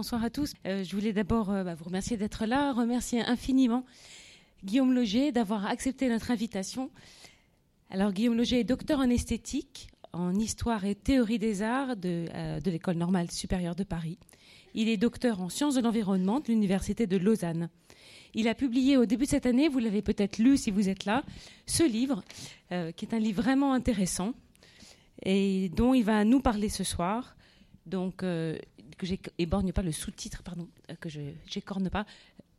bonsoir à tous. Euh, je voulais d'abord euh, bah, vous remercier d'être là, remercier infiniment Guillaume Loger d'avoir accepté notre invitation. Alors Guillaume Loger est docteur en esthétique, en histoire et théorie des arts de, euh, de l'École normale supérieure de Paris. Il est docteur en sciences de l'environnement de l'Université de Lausanne. Il a publié au début de cette année, vous l'avez peut-être lu si vous êtes là, ce livre, qui est un livre vraiment intéressant et dont il va nous parler ce soir. Donc, que pas le sous-titre, pardon, euh, que j'écorne pas.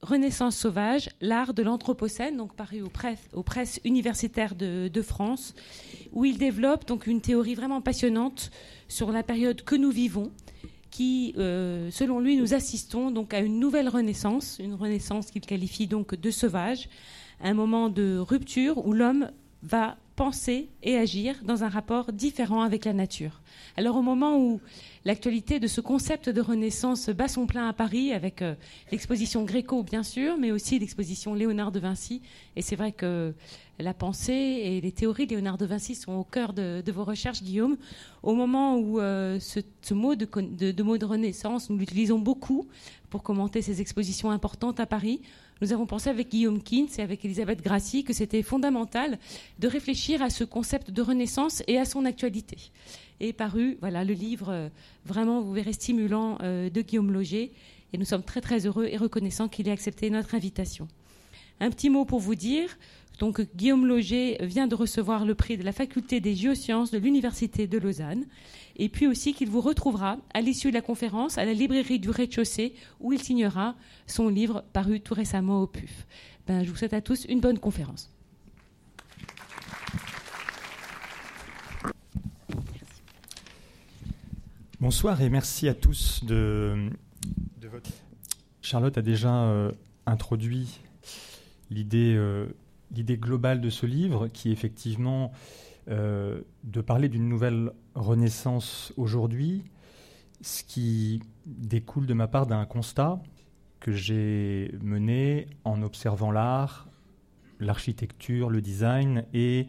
Renaissance sauvage, l'art de l'anthropocène, donc paru aux presses, universitaires de, de, France, où il développe donc une théorie vraiment passionnante sur la période que nous vivons, qui, euh, selon lui, nous assistons donc à une nouvelle renaissance, une renaissance qu'il qualifie donc de sauvage, un moment de rupture où l'homme va penser et agir dans un rapport différent avec la nature. Alors au moment où l'actualité de ce concept de renaissance bat son plein à Paris avec euh, l'exposition Gréco, bien sûr, mais aussi l'exposition Léonard de Vinci. Et c'est vrai que la pensée et les théories de Léonard de Vinci sont au cœur de, vos recherches, Guillaume. Au moment où euh, ce, mot de, mot de renaissance, nous l'utilisons beaucoup pour commenter ces expositions importantes à Paris, nous avons pensé avec Guillaume Kintz et avec Elisabeth Grassi que c'était fondamental de réfléchir à ce concept de renaissance et à son actualité est paru voilà, le livre euh, vraiment, stimulant euh, de Guillaume Loger. Et nous sommes très très heureux et reconnaissants qu'il ait accepté notre invitation. Un petit mot pour vous dire. Donc, Guillaume Loger vient de recevoir le prix de la faculté des géosciences de l'Université de Lausanne. Et puis aussi qu'il vous retrouvera à l'issue de la conférence à la librairie du rez-de-chaussée où il signera son livre paru tout récemment au PUF. Ben, je vous souhaite à tous une bonne conférence. Bonsoir et merci à tous de, votre. Charlotte a déjà euh, introduit euh, l'idée globale de ce livre, qui est effectivement euh, de parler d'une nouvelle renaissance aujourd'hui, ce qui découle de ma part d'un constat que j'ai mené en observant l'art, l'architecture, le design et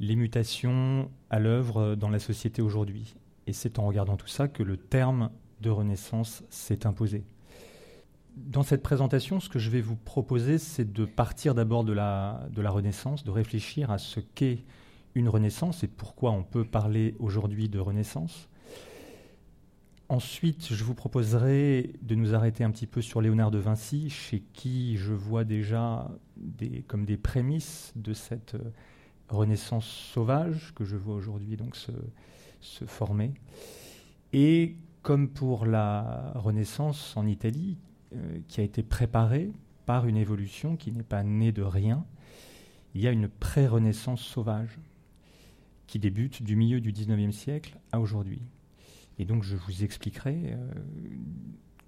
les mutations à l'œuvre dans la société aujourd'hui. Et c'est en regardant tout ça que le terme de Renaissance s'est imposé. Dans cette présentation, ce que je vais vous proposer, c'est de partir d'abord de la, de la Renaissance, de réfléchir à ce qu'est une Renaissance et pourquoi on peut parler aujourd'hui de Renaissance. Ensuite, je vous proposerai de nous arrêter un petit peu sur Léonard de Vinci, chez qui je vois déjà des, comme des prémices de cette Renaissance sauvage que je vois aujourd'hui donc se former. Et comme pour la Renaissance en Italie, euh, qui a été préparée par une évolution qui n'est pas née de rien, il y a une pré-Renaissance sauvage qui débute du milieu du XIXe siècle à aujourd'hui. Et donc je vous expliquerai euh,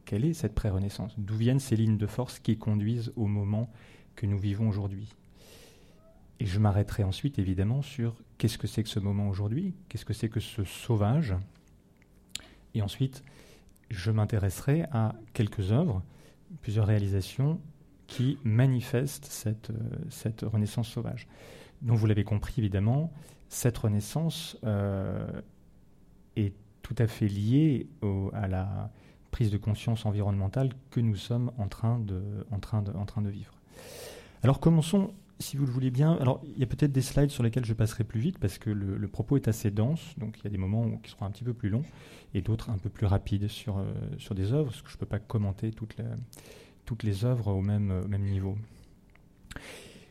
quelle est cette pré-Renaissance, d'où viennent ces lignes de force qui conduisent au moment que nous vivons aujourd'hui. Et je m'arrêterai ensuite évidemment sur qu'est-ce que c'est que ce moment aujourd'hui, qu'est-ce que c'est que ce sauvage. Et ensuite, je m'intéresserai à quelques œuvres, plusieurs réalisations qui manifestent cette, euh, cette renaissance sauvage. Donc vous l'avez compris évidemment, cette renaissance euh, est tout à fait liée à la prise de conscience environnementale que nous sommes en train de, en train de, en train de vivre. Alors commençons si vous le voulez bien, alors il y a peut-être des slides sur lesquels je passerai plus vite parce que le, propos est assez dense, donc il y a des moments qui seront un petit peu plus longs et d'autres un peu plus rapides sur, euh, sur des œuvres, parce que je ne peux pas commenter toutes les, toutes les œuvres au même, même niveau.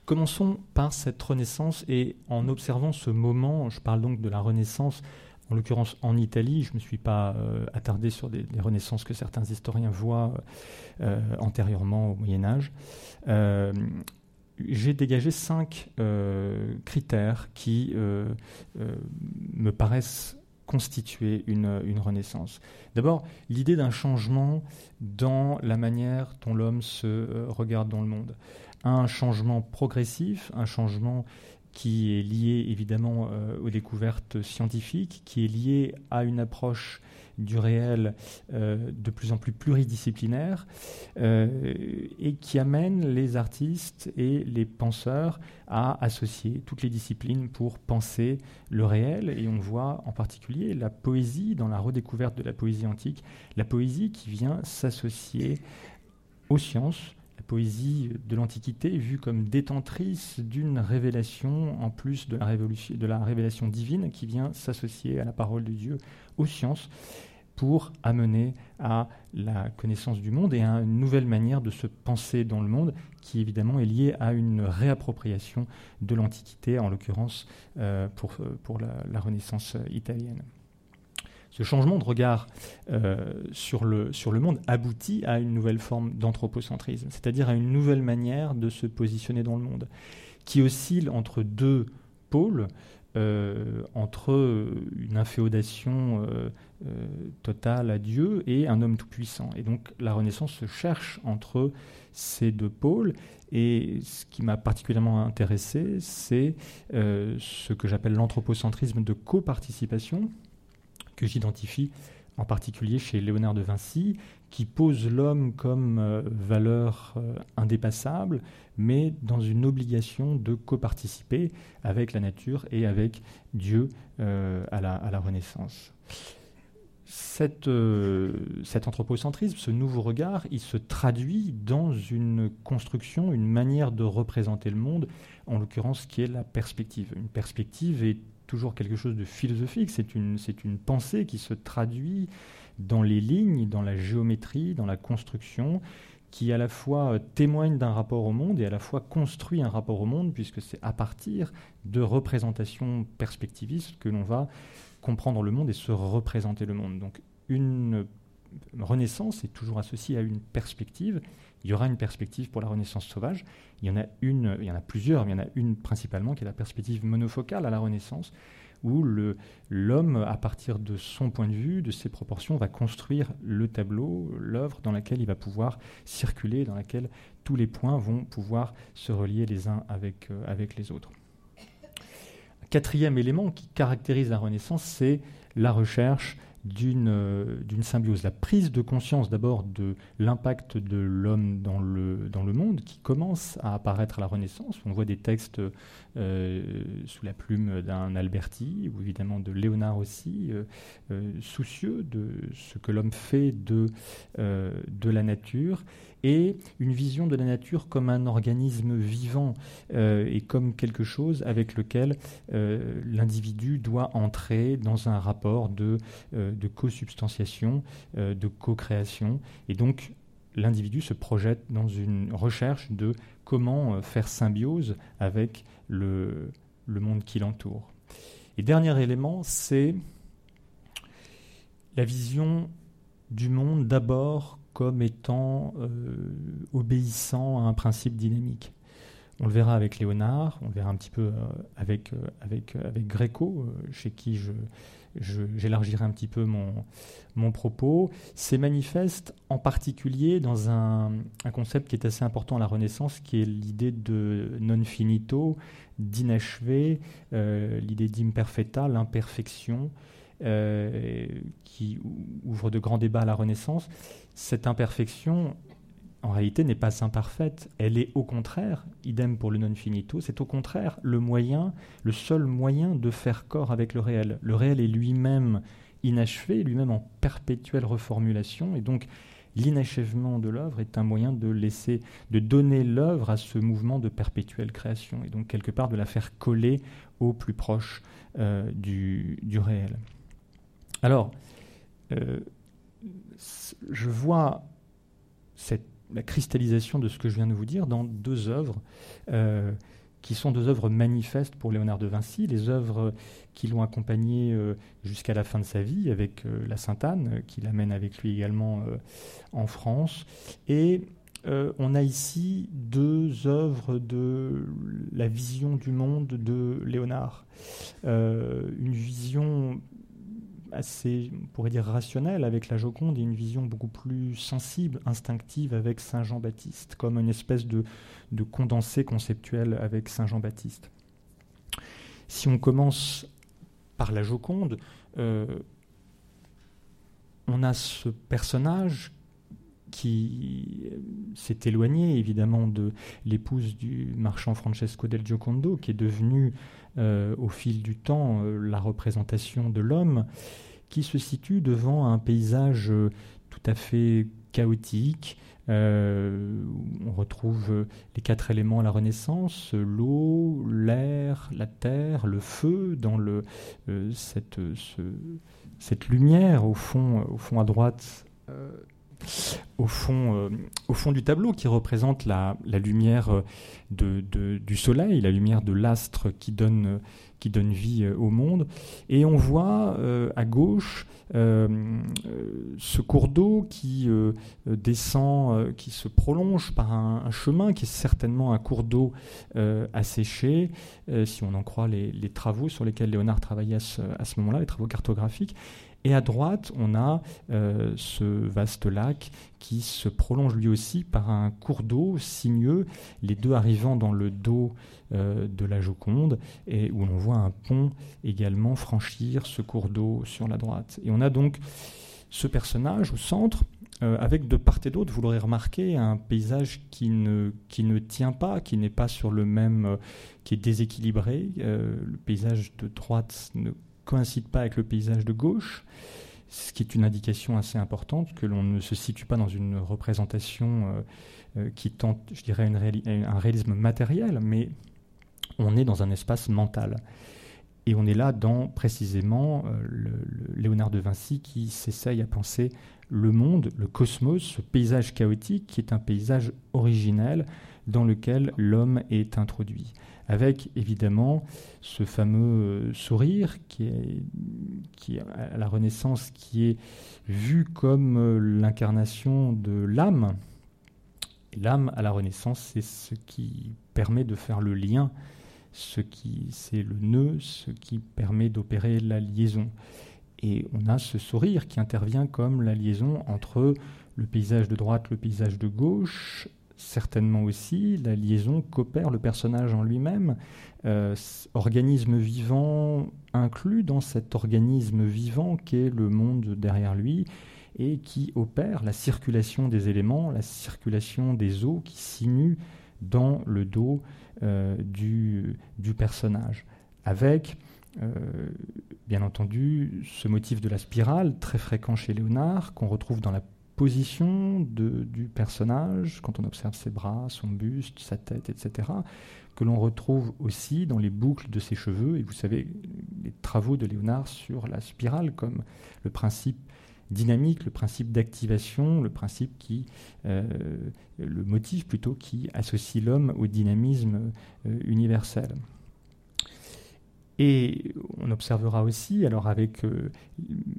Commençons par cette renaissance et en observant ce moment, je parle donc de la renaissance, en l'occurrence en Italie, je ne me suis pas euh, attardé sur des, renaissances que certains historiens voient euh, antérieurement au Moyen Âge j'ai dégagé cinq euh, critères qui euh, euh, me paraissent constituer une, une renaissance. D'abord, l'idée d'un changement dans la manière dont l'homme se regarde dans le monde. Un changement progressif, un changement qui est lié évidemment aux découvertes scientifiques, qui est lié à une approche du réel euh, de plus en plus pluridisciplinaire euh, et qui amène les artistes et les penseurs à associer toutes les disciplines pour penser le réel. Et on voit en particulier la poésie, dans la redécouverte de la poésie antique, la poésie qui vient s'associer aux sciences, la poésie de l'Antiquité vue comme détentrice d'une révélation, en plus de la, de la, révélation divine qui vient s'associer à la parole de Dieu, aux sciences, pour amener à la connaissance du monde et à une nouvelle manière de se penser dans le monde, qui évidemment est liée à une réappropriation de l'Antiquité, en l'occurrence euh, pour, pour la, Renaissance italienne. Ce changement de regard euh, sur, le, sur le monde aboutit à une nouvelle forme d'anthropocentrisme, c'est-à-dire à une nouvelle manière de se positionner dans le monde, qui oscille entre deux pôles, euh, entre une inféodation euh, total à Dieu et un homme tout-puissant. Et donc la Renaissance se cherche entre ces deux pôles. Et ce qui m'a particulièrement intéressé, c'est euh, ce que j'appelle l'anthropocentrisme de coparticipation, que j'identifie en particulier chez Léonard de Vinci, qui pose l'homme comme euh, valeur indépassable, mais dans une obligation de coparticiper avec la nature et avec Dieu à la, à, la, Renaissance. Euh, cet anthropocentrisme, ce nouveau regard, il se traduit dans une construction, une manière de représenter le monde, en l'occurrence qui est la perspective. Une perspective est toujours quelque chose de philosophique, c'est une, une pensée qui se traduit dans les lignes, dans la géométrie, dans la construction, qui à la fois témoigne d'un rapport au monde et à la fois construit un rapport au monde, puisque c'est à partir de représentations perspectivistes que l'on va comprendre le monde et se représenter le monde. Donc une renaissance est toujours associée à une perspective. Il y aura une perspective pour la renaissance sauvage. Il y en a une, il y en a plusieurs, mais il y en a une principalement qui est la perspective monofocale à la renaissance, où l'homme, à partir de son point de vue, de ses proportions, va construire le tableau, l'œuvre dans laquelle il va pouvoir circuler, dans laquelle tous les points vont pouvoir se relier les uns avec, euh, avec les autres. Quatrième élément qui caractérise la Renaissance, c'est la recherche euh, d'une symbiose, la prise de conscience d'abord de l'impact de l'homme dans le, monde qui commence à apparaître à la Renaissance. On voit des textes euh, sous la plume d'un Alberti ou évidemment de Léonard aussi, euh, soucieux de ce que l'homme fait de, la nature et une vision de la nature comme un organisme vivant et comme quelque chose avec lequel l'individu doit entrer dans un rapport de de co-substantiation, euh, de co-création. Et donc, l'individu se projette dans une recherche de comment euh, faire symbiose avec le, monde qui l'entoure. Et dernier élément, c'est la vision du monde d'abord comme étant euh, obéissant à un principe dynamique. On le verra avec Léonard, on le verra un petit peu avec, avec, avec Gréco, chez qui je, j'élargirai un petit peu mon, mon propos, c'est manifeste en particulier dans un, un, concept qui est assez important à la Renaissance, qui est l'idée de non finito, d'inachevé, euh, l'idée d'imperfecta, l'imperfection, euh, qui ouvre de grands débats à la Renaissance. Cette imperfection, en réalité, n'est pas imparfaite. Elle est au contraire, idem pour le non finito, c'est au contraire le moyen, le seul moyen de faire corps avec le réel. Le réel est lui-même inachevé, lui-même en perpétuelle reformulation, et donc l'inachèvement de l'œuvre est un moyen de laisser, de donner l'œuvre à ce mouvement de perpétuelle création, et donc quelque part de la faire coller au plus proche euh, du, réel. Alors, euh, je vois cette la cristallisation de ce que je viens de vous dire dans deux œuvres euh, qui sont deux œuvres manifestes pour Léonard de Vinci, les œuvres qui l'ont accompagné euh, jusqu'à la fin de sa vie avec euh, la Sainte-Anne, qui l'amène avec lui également en France. Et on a ici deux œuvres de la vision du monde de Léonard. une vision assez, on pourrait dire, rationnel avec la Joconde et une vision beaucoup plus sensible, instinctive avec Saint Jean-Baptiste, comme une espèce de, de condensé conceptuel avec Saint Jean-Baptiste. Si on commence par la Joconde, euh, on a ce personnage qui s'est éloigné évidemment de l'épouse du marchand Francesco del Giocondo, qui est devenu euh, au fil du temps euh, la représentation de l'homme, qui se situe devant un paysage tout à fait chaotique, euh, on retrouve les quatre éléments à la Renaissance l'eau, l'air, la terre, le feu, dans le, euh, cette, cette, lumière au fond, au fond à droite. Euh, au fond, du tableau qui représente la, lumière de, du soleil, la lumière de l'astre qui donne, donne vie au monde. Et on voit à gauche euh, ce cours d'eau qui euh, descend, euh, qui se prolonge par un, chemin qui est certainement un cours d'eau asséché, si on en croit les, travaux sur lesquels Léonard travaillait à ce moment-là, les travaux cartographiques. Et à droite, on a ce vaste lac qui se prolonge lui aussi par un cours d'eau sinueux, les deux arrivant dans le dos euh, de la Joconde, et où l'on voit un pont également franchir ce cours d'eau sur la droite. Et on a donc ce personnage au centre, euh, avec de part et d'autre, vous l'aurez remarqué, un paysage qui ne, qui ne tient pas, qui n'est pas sur le même, euh, qui est déséquilibré. le paysage de droite ne coïncide pas avec le paysage de gauche ce qui est une indication assez importante que l'on ne se situe pas dans une représentation qui tente, je dirais, un réalisme matériel, mais on est dans un espace mental. Et on est là dans précisément euh, le, Léonard de Vinci qui s'essaye à penser le monde, le cosmos, ce paysage chaotique qui est un paysage originel dans lequel l'homme est introduit. Avec évidemment ce fameux euh, sourire qui est, à la Renaissance qui est vu comme euh, l'incarnation de l'âme. L'âme à la Renaissance, c'est ce qui permet de faire le lien ce qui c'est le nœud, ce qui permet d'opérer la liaison. Et on a ce sourire qui intervient comme la liaison entre le paysage de droite, le paysage de gauche, certainement aussi la liaison qu'opère le personnage en lui-même, euh, organisme vivant inclus dans cet organisme vivant qu'est le monde derrière lui et qui opère la circulation des éléments, la circulation des eaux qui sinuent dans le dos euh, du, personnage, avec euh, bien entendu ce motif de la spirale très fréquent chez Léonard, qu'on retrouve dans la position du personnage, quand on observe ses bras, son buste, sa tête, etc., que l'on retrouve aussi dans les boucles de ses cheveux. Et vous savez, les travaux de Léonard sur la spirale comme le principe dynamique, le principe d'activation, le principe qui, euh, le motif plutôt qui associe l'homme au dynamisme euh, universel. Et on observera aussi, alors avec euh,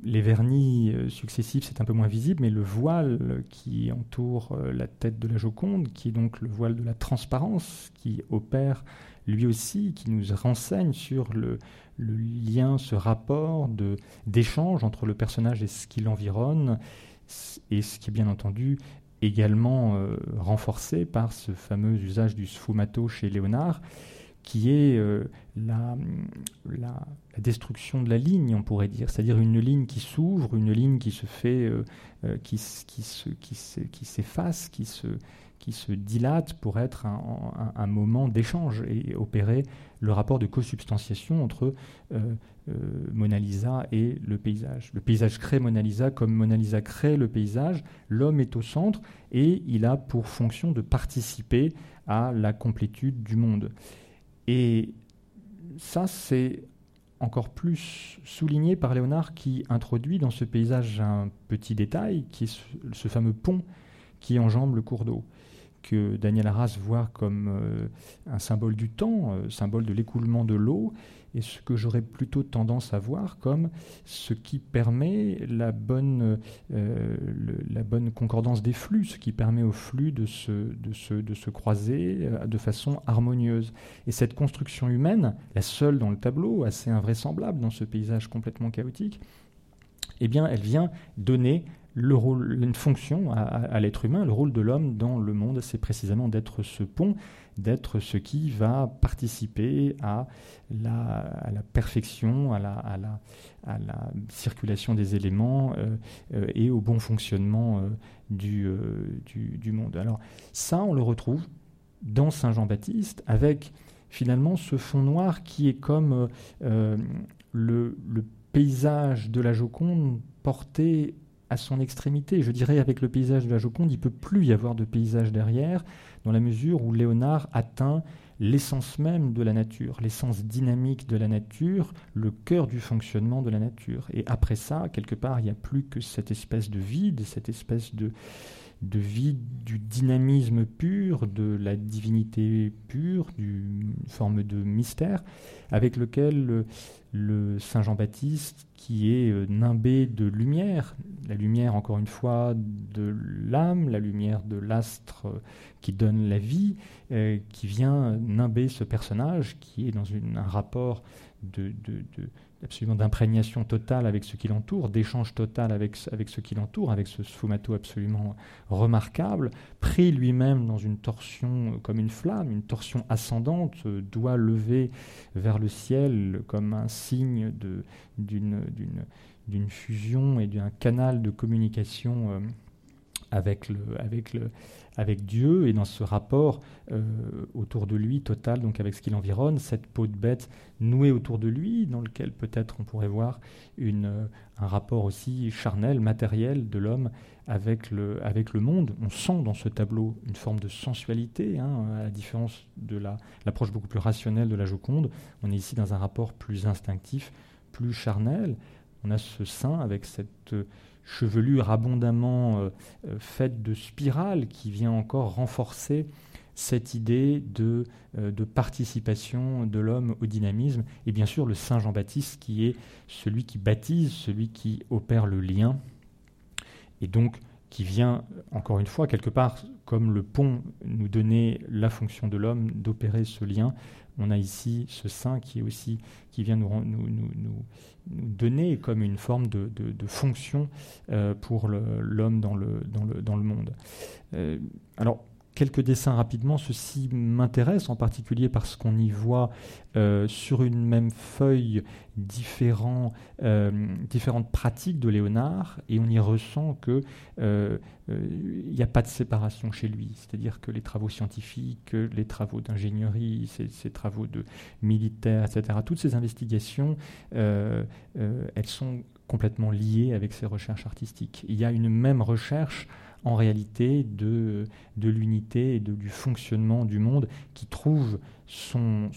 les vernis successifs, c'est un peu moins visible, mais le voile qui entoure la tête de la Joconde, qui est donc le voile de la transparence, qui opère lui aussi, qui nous renseigne sur le, lien, ce rapport d'échange entre le personnage et ce qui l'environne, et ce qui est bien entendu également euh, renforcé par ce fameux usage du sfumato chez Léonard, qui est euh, la, destruction de la ligne, on pourrait dire, c'est-à-dire une ligne qui s'ouvre, une ligne qui se fait, euh, qui, qui, se, qui s'efface, qui se, dilate pour être un, moment d'échange et opérer le rapport de co-substantiation entre euh, euh, Mona Lisa et le paysage. Le paysage crée Mona Lisa comme Mona Lisa crée le paysage, l'homme est au centre et il a pour fonction de participer à la complétude du monde. Et ça, c'est encore plus souligné par Léonard qui introduit dans ce paysage un petit détail qui est ce fameux pont qui enjambe le cours d'eau que Daniel Arras voit comme euh, un symbole du temps, euh, symbole de l'écoulement de l'eau, et ce que j'aurais plutôt tendance à voir comme ce qui permet la bonne, euh, la bonne concordance des flux, ce qui permet au flux de se, de se, de se croiser de façon harmonieuse. Et cette construction humaine, la seule dans le tableau, assez invraisemblable dans ce paysage complètement chaotique, eh bien, elle vient donner le rôle, une fonction à, l'être humain, le rôle de l'homme dans le monde, c'est précisément d'être ce pont, d'être ce qui va participer à la, perfection, à la, circulation des éléments euh, euh, et au bon fonctionnement euh, du, du, monde. Alors ça, on le retrouve dans Saint Jean-Baptiste avec finalement ce fond noir qui est comme le, le paysage de la Joconde porté à son extrémité. Je dirais avec le paysage de la Joconde, il peut plus y avoir de paysage derrière, dans la mesure où Léonard atteint l'essence même de la nature, l'essence dynamique de la nature, le cœur du fonctionnement de la nature. Et après ça, quelque part, il n'y a plus que cette espèce de vide, cette espèce de, de vie du dynamisme pur, de la divinité pure, d'une forme de mystère, avec lequel le, Saint Jean-Baptiste, qui est euh, nimbé de lumière, la lumière encore une fois de l'âme, la lumière de l'astre euh, qui donne la vie, euh, qui vient nimber ce personnage qui est dans un rapport de absolument d'imprégnation totale avec ce qui l'entoure, d'échange total avec, avec ce qui l'entoure, avec ce sfumato absolument remarquable, pris lui-même dans une torsion euh, comme une flamme, une torsion ascendante, euh, doigt levé vers le ciel comme un signe d'une fusion et d'un canal de communication euh, avec, le, avec, le, avec Dieu et dans ce rapport euh, autour de lui total, donc avec ce qui l'environne, cette peau de bête nouée autour de lui, dans lequel peut-être on pourrait voir une, euh, un rapport aussi charnel, matériel de l'homme avec le, avec le monde. On sent dans ce tableau une forme de sensualité, hein, à la différence de l'approche beaucoup plus rationnelle de la Joconde. On est ici dans un rapport plus instinctif, plus charnel. On a ce sein avec cette chevelure abondamment euh, euh, faite de spirales qui vient encore renforcer cette idée de, euh, de participation de l'homme au dynamisme, et bien sûr le Saint Jean-Baptiste qui est celui qui baptise, celui qui opère le lien, et donc qui vient, encore une fois, quelque part, comme le pont nous donner la fonction de l'homme d'opérer ce lien on a ici ce saint qui, aussi, qui vient nous, nous, nous, nous donner comme une forme de, fonction euh, pour l'homme dans le, dans, le, dans le monde. Euh, alors, quelques dessins rapidement. Ceci m'intéresse en particulier parce qu'on y voit euh, sur une même feuille euh, différentes pratiques de Léonard et on y ressent qu'il euh, n'y a pas de séparation chez lui. C'est-à-dire que les travaux scientifiques, les travaux d'ingénierie, ces, travaux de militaires, etc., toutes ces investigations, elles sont complètement liées avec ses recherches artistiques. Il y a une même recherche en réalité de, de l'unité et de, du fonctionnement du monde qui trouve son,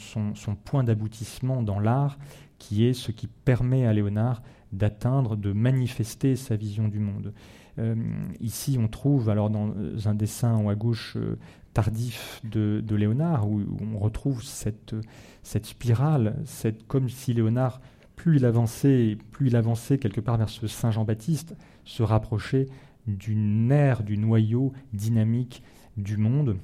point d'aboutissement dans l'art, qui est ce qui permet à Léonard d'atteindre, de manifester sa vision du monde. Euh, ici, on trouve, alors dans un dessin en à gauche euh, tardif de, de, Léonard, où, on retrouve cette, cette spirale, cette, comme si Léonard, plus il avançait, plus il avançait quelque part vers ce Saint Jean-Baptiste, se rapprochait du nerf, du noyau dynamique du monde.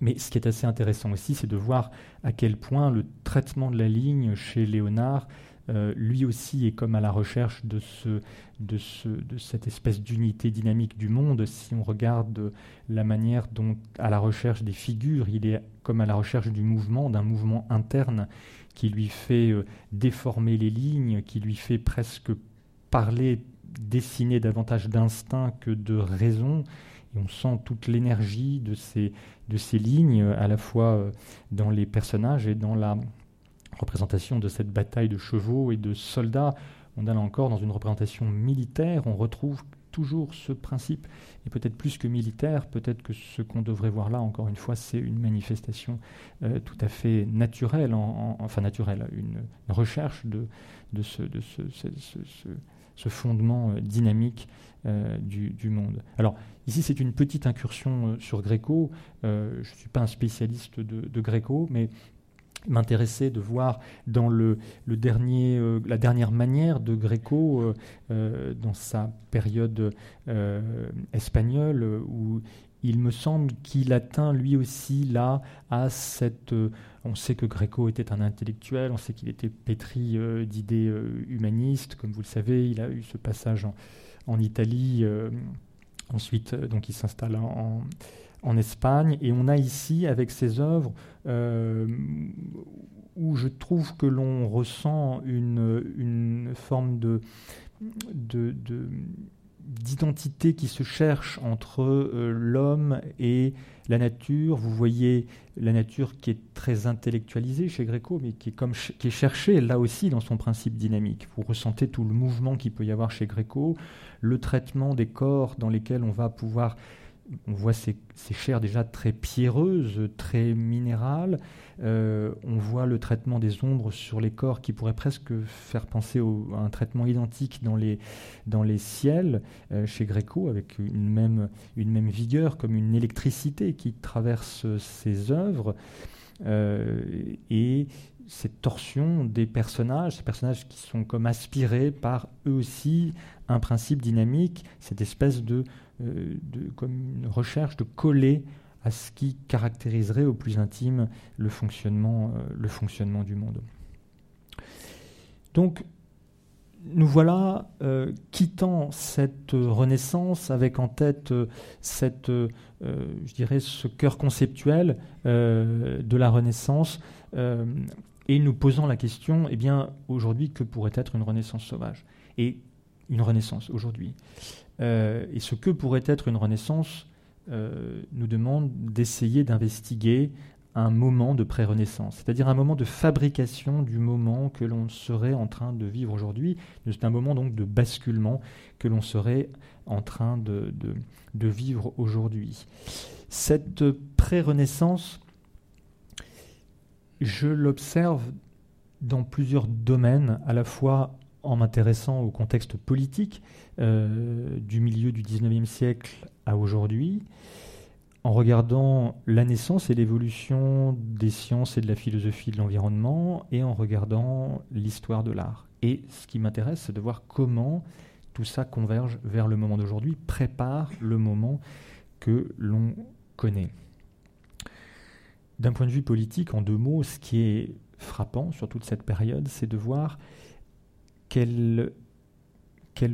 Mais ce qui est assez intéressant aussi, c'est de voir à quel point le traitement de la ligne chez Léonard, euh, lui aussi, est comme à la recherche de, ce, de, ce, de cette espèce d'unité dynamique du monde. Si on regarde la manière dont, à la recherche des figures, il est comme à la recherche du mouvement, d'un mouvement interne qui lui fait euh, déformer les lignes, qui lui fait presque parler dessiner davantage d'instinct que de raison. Et on sent toute l'énergie de ces, de ces lignes, à la fois euh, dans les personnages et dans la représentation de cette bataille de chevaux et de soldats. On a là encore dans une représentation militaire, on retrouve toujours ce principe, et peut-être plus que militaire, peut-être que ce qu'on devrait voir là, encore une fois, c'est une manifestation euh, tout à fait naturelle, enfin naturelle, une, recherche de, de, ce fondement euh, dynamique euh, du, monde. Alors, ici, c'est une petite incursion euh, sur Gréco. je ne suis pas un spécialiste de, Gréco, mais m'intéressait de voir dans le, dernier, la dernière manière de Gréco, dans sa période espagnole, où il me semble qu'il atteint lui aussi là à cette... Euh, on sait que Gréco était un intellectuel, on sait qu'il était pétri euh, d'idées euh, humanistes, comme vous le savez, il a eu ce passage en, Italie. ensuite, donc, il s'installe en, Espagne. Et on a ici, avec ses œuvres, où je trouve que l'on ressent une, forme de, d'identité qui se cherche entre euh, l'homme et la nature. Vous voyez la nature qui est très intellectualisée chez Gréco, mais qui est, comme qui est cherchée là aussi dans son principe dynamique. Vous ressentez tout le mouvement qu'il peut y avoir chez Gréco, le traitement des corps dans lesquels on va pouvoir on voit ces, chairs déjà très pierreuses, très minérales. Euh, on voit le traitement des ombres sur les corps qui pourrait presque faire penser à un traitement identique dans les, dans ciels euh, chez Gréco, avec une même, vigueur, comme une électricité qui traverse ces œuvres. Euh, et cette torsion des personnages, ces personnages qui sont comme aspirés par eux aussi un principe dynamique, cette espèce de euh, de, comme une recherche de coller à ce qui caractériserait au plus intime le fonctionnement, euh, le fonctionnement du monde. Donc, nous voilà euh, quittant cette renaissance avec en tête cette, je dirais, ce cœur conceptuel de la renaissance et nous posant la question, eh bien, aujourd'hui, que pourrait être une renaissance sauvage? Et une renaissance aujourd'hui? Euh, et ce que pourrait être une renaissance euh, nous demande d'essayer d'investiguer un moment de pré-renaissance, c'est-à-dire un moment de fabrication du moment que l'on serait en train de vivre aujourd'hui. C'est un moment donc de basculement que l'on serait en train de, de vivre aujourd'hui. Cette pré-renaissance, je l'observe dans plusieurs domaines, à la fois en m'intéressant au contexte politique euh, du milieu du 19e siècle à aujourd'hui, en regardant la naissance et l'évolution des sciences et de la philosophie de l'environnement, et en regardant l'histoire de l'art. Et ce qui m'intéresse, c'est de voir comment tout ça converge vers le moment d'aujourd'hui, prépare le moment que l'on connaît. D'un point de vue politique, en deux mots, ce qui est frappant sur toute cette période, c'est de voir qu'elle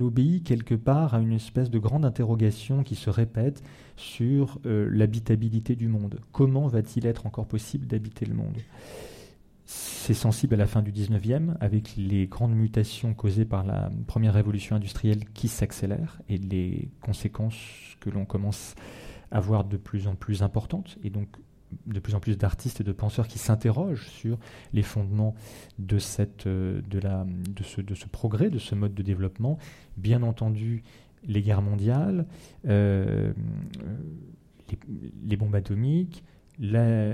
obéit quelque part à une espèce de grande interrogation qui se répète sur euh, l'habitabilité du monde. Comment va-t-il être encore possible d'habiter le monde? C'est sensible à la fin du 19e, avec les grandes mutations causées par la première révolution industrielle qui s'accélèrent et les conséquences que l'on commence à voir de plus en plus importantes. Et donc de plus en plus d'artistes et de penseurs qui s'interrogent sur les fondements de, euh, ce, progrès, de ce mode de développement. Bien entendu, les guerres mondiales, euh, les, bombes atomiques, la,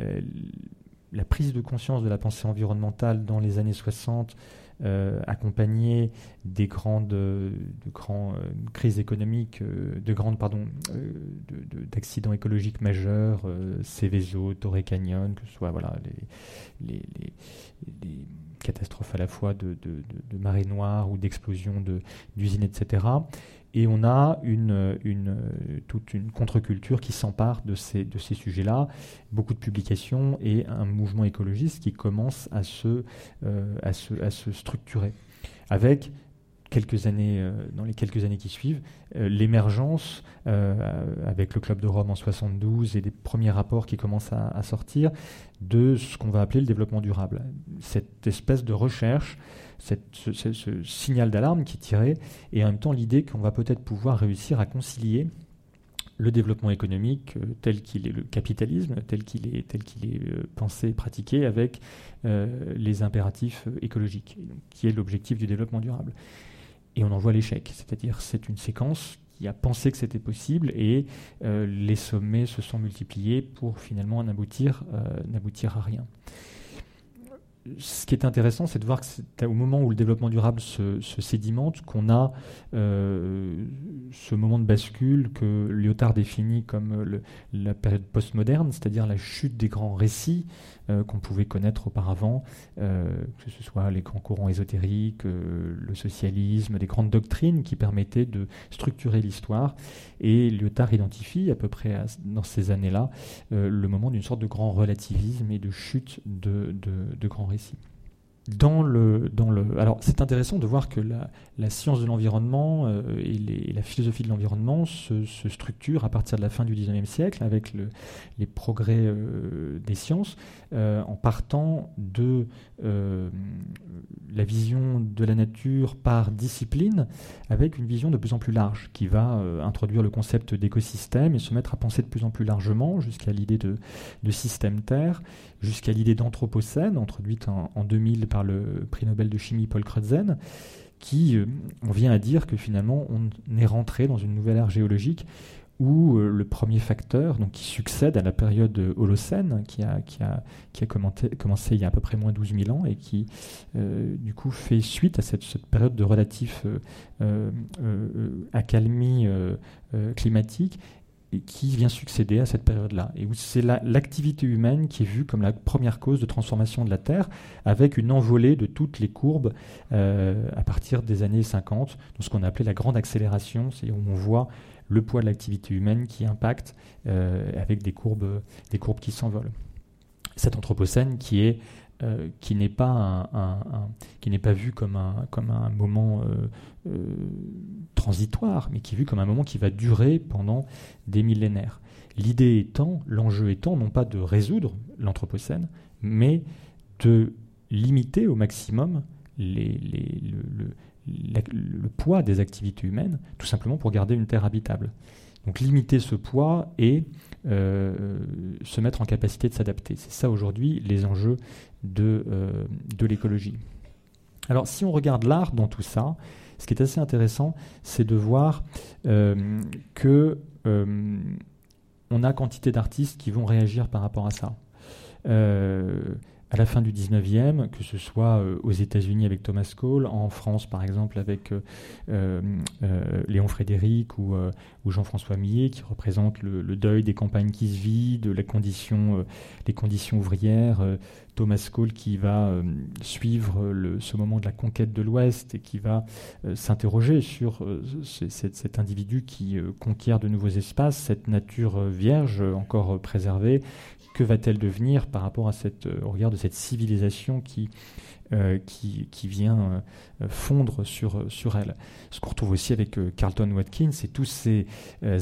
la, prise de conscience de la pensée environnementale dans les années 60 euh, accompagné des grandes, de grandes euh, crises économiques, euh, de grandes pardon, d'accidents écologiques majeurs, Céveso, Torrey Canyon, que ce soit voilà les, les, catastrophes à la fois de, de, de marée noire ou d'explosions d'usines, etc. Et on a une, une, toute une contre-culture qui s'empare de ces, de ces sujets-là, beaucoup de publications et un mouvement écologiste qui commence à se, euh, à se, à se structurer. Avec quelques années, euh, dans les quelques années qui suivent, euh, l'émergence, avec le Club de Rome en 72 et des premiers rapports qui commencent à, sortir, de ce qu'on va appeler le développement durable. Cette espèce de recherche ce, signal d'alarme qui tirait, et en même temps l'idée qu'on va peut-être pouvoir réussir à concilier le développement économique euh, tel qu'il est le capitalisme, tel qu'il est, tel qu'il est euh, pensé et pratiqué, avec euh, les impératifs écologiques, qui est l'objectif du développement durable. Et on en voit l'échec, c'est-à-dire c'est une séquence qui a pensé que c'était possible et les sommets se sont multipliés pour finalement n'aboutir, n'aboutir à rien. Ce qui est intéressant, c'est de voir que c'est au moment où le développement durable se, sédimente qu'on a euh, ce moment de bascule que Lyotard définit comme la période postmoderne, c'est-à-dire la chute des grands récits euh, qu'on pouvait connaître auparavant, euh, que ce soit les grands courants ésotériques, le socialisme, des grandes doctrines qui permettaient de structurer l'histoire. Et Lyotard identifie à peu près dans ces années-là le moment d'une sorte de grand relativisme et de chute de grands récits. Dans le, dans le, alors c'est intéressant de voir que la, science de l'environnement euh, et, la philosophie de l'environnement se, se, structurent à partir de la fin du XIXe siècle avec le, les progrès euh, des sciences, euh, en partant de la vision de la nature par discipline, avec une vision de plus en plus large qui va introduire le concept d'écosystème et se mettre à penser de plus en plus largement jusqu'à l'idée de, de système Terre, jusqu'à l'idée d'anthropocène introduite en, en 2000 par le prix Nobel de chimie Paul Crutzen, qui, euh, on vient à dire que finalement on est rentré dans une nouvelle ère géologique où euh, le premier facteur, donc qui succède à la période Holocène, qui a, qui a, qui a commencé il y a à peu près moins 12 000 ans, et qui euh, du coup fait suite à cette, période de relatif accalmie climatique, qui vient succéder à cette période-là, et où c'est l'activité humaine qui est vue comme la première cause de transformation de la Terre, avec une envolée de toutes les courbes euh, à partir des années 50, dans ce qu'on a appelé la grande accélération, c'est où on voit le poids de l'activité humaine qui impacte euh, avec des courbes, des courbes qui s'envolent. Cet anthropocène qui est euh, qui n'est pas un, qui n'est pas vu comme un comme un moment euh, euh, transitoire, mais qui est vu comme un moment qui va durer pendant des millénaires. L'idée étant, l'enjeu étant, non pas de résoudre l'anthropocène, mais de limiter au maximum les, le, le, poids des activités humaines, tout simplement pour garder une terre habitable. Donc limiter ce poids et se mettre en capacité de s'adapter. C'est ça aujourd'hui les enjeux de, euh, de l'écologie. Alors si on regarde l'art dans tout ça, ce qui est assez intéressant, c'est de voir euh, que euh, on a quantité d'artistes qui vont réagir par rapport à ça à la fin du 19e, que ce soit euh, aux États-Unis avec Thomas Cole, en France par exemple avec euh, euh, Léon Frédéric ou, Jean-François Millet, qui représentent le, deuil des campagnes qui se vident, les conditions ouvrières. Thomas Cole qui va suivre ce moment de la conquête de l'Ouest et qui va s'interroger sur cet individu qui conquiert de nouveaux espaces, cette nature vierge encore préservée, va-t-elle devenir par rapport à cette, euh, au regard de cette civilisation qui, euh, qui, qui, vient euh, fondre sur, sur elle? Ce qu'on retrouve aussi avec Carlton Watkins et tous ces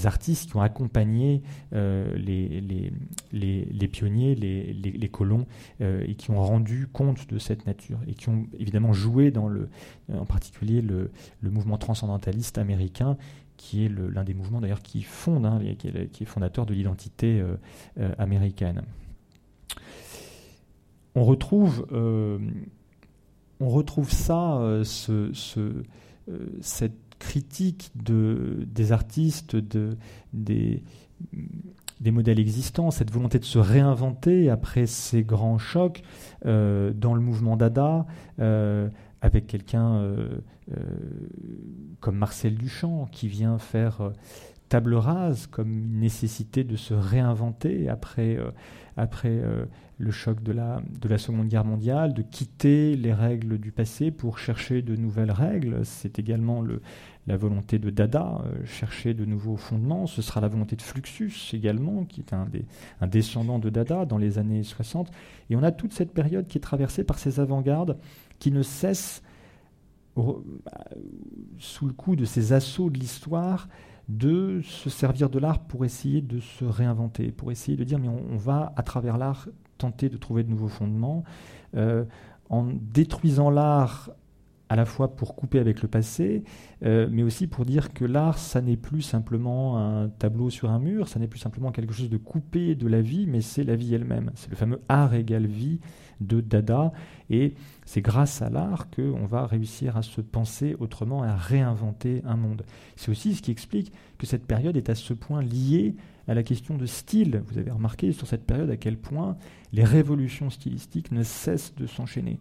artistes qui ont accompagné les, les, les, les, pionniers, les, les colons, et qui ont rendu compte de cette nature, et qui ont évidemment joué dans le, en particulier le, le mouvement transcendentaliste américain, qui est l'un des mouvements d'ailleurs qui fonde, hein, qui, est, fondateur de l'identité euh, euh, américaine. On retrouve, euh, on retrouve ça, ce, cette critique de, des artistes, de, des, modèles existants, cette volonté de se réinventer après ces grands chocs dans le mouvement Dada, avec quelqu'un comme Marcel Duchamp, qui vient faire euh, table rase comme une nécessité de se réinventer après, euh, après le choc de la, de la Seconde Guerre mondiale, de quitter les règles du passé pour chercher de nouvelles règles. C'est également le, la volonté de Dada, chercher de nouveaux fondements. Ce sera la volonté de Fluxus également, qui est un, des, un descendant de Dada dans les années 60. Et on a toute cette période qui est traversée par ces avant-gardes qui ne cessent sous le coup de ces assauts de l'histoire, de se servir de l'art pour essayer de se réinventer, pour essayer de dire mais on, va à travers l'art tenter de trouver de nouveaux fondements, euh, en détruisant l'art à la fois pour couper avec le passé, euh, mais aussi pour dire que l'art, ça n'est plus simplement un tableau sur un mur, ça n'est plus simplement quelque chose de coupé de la vie, mais c'est la vie elle-même. C'est le fameux art égale vie de Dada, et c'est grâce à l'art qu'on va réussir à se penser autrement, à réinventer un monde. C'est aussi ce qui explique que cette période est à ce point liée à la question de style. Vous avez remarqué sur cette période à quel point les révolutions stylistiques ne cessent de s'enchaîner.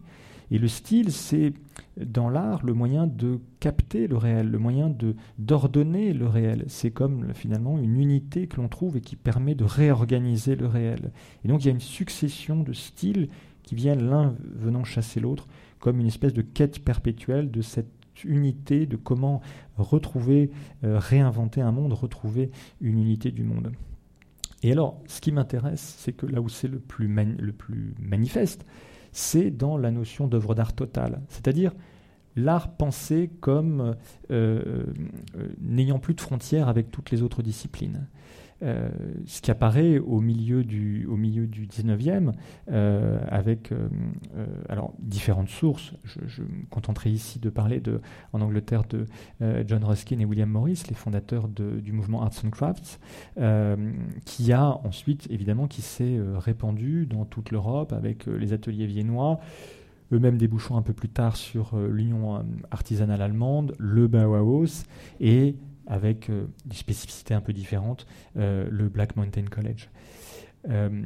Et le style, c'est dans l'art le moyen de capter le réel, le moyen d'ordonner le réel. C'est comme finalement une unité que l'on trouve et qui permet de réorganiser le réel. Et donc il y a une succession de styles qui viennent l'un venant chasser l'autre, comme une espèce de quête perpétuelle de cette unité, de comment retrouver, euh, réinventer un monde, retrouver une unité du monde. Et alors, ce qui m'intéresse, c'est que là où c'est le plus manifeste, c'est dans la notion d'œuvre d'art totale, c'est-à-dire l'art pensé comme n'ayant plus de frontières avec toutes les autres disciplines. Euh, ce qui apparaît au milieu du, au milieu du 19e, euh, avec euh, alors, différentes sources. Je, me contenterai ici de parler en Angleterre de John Ruskin et William Morris, les fondateurs du mouvement Arts and Crafts, qui a ensuite, évidemment, qui s'est répandu dans toute l'Europe avec les ateliers viennois eux-mêmes débouchant un peu plus tard sur l'Union artisanale allemande, le Bauhaus et avec euh, des spécificités un peu différentes, euh, le Black Mountain College. Euh,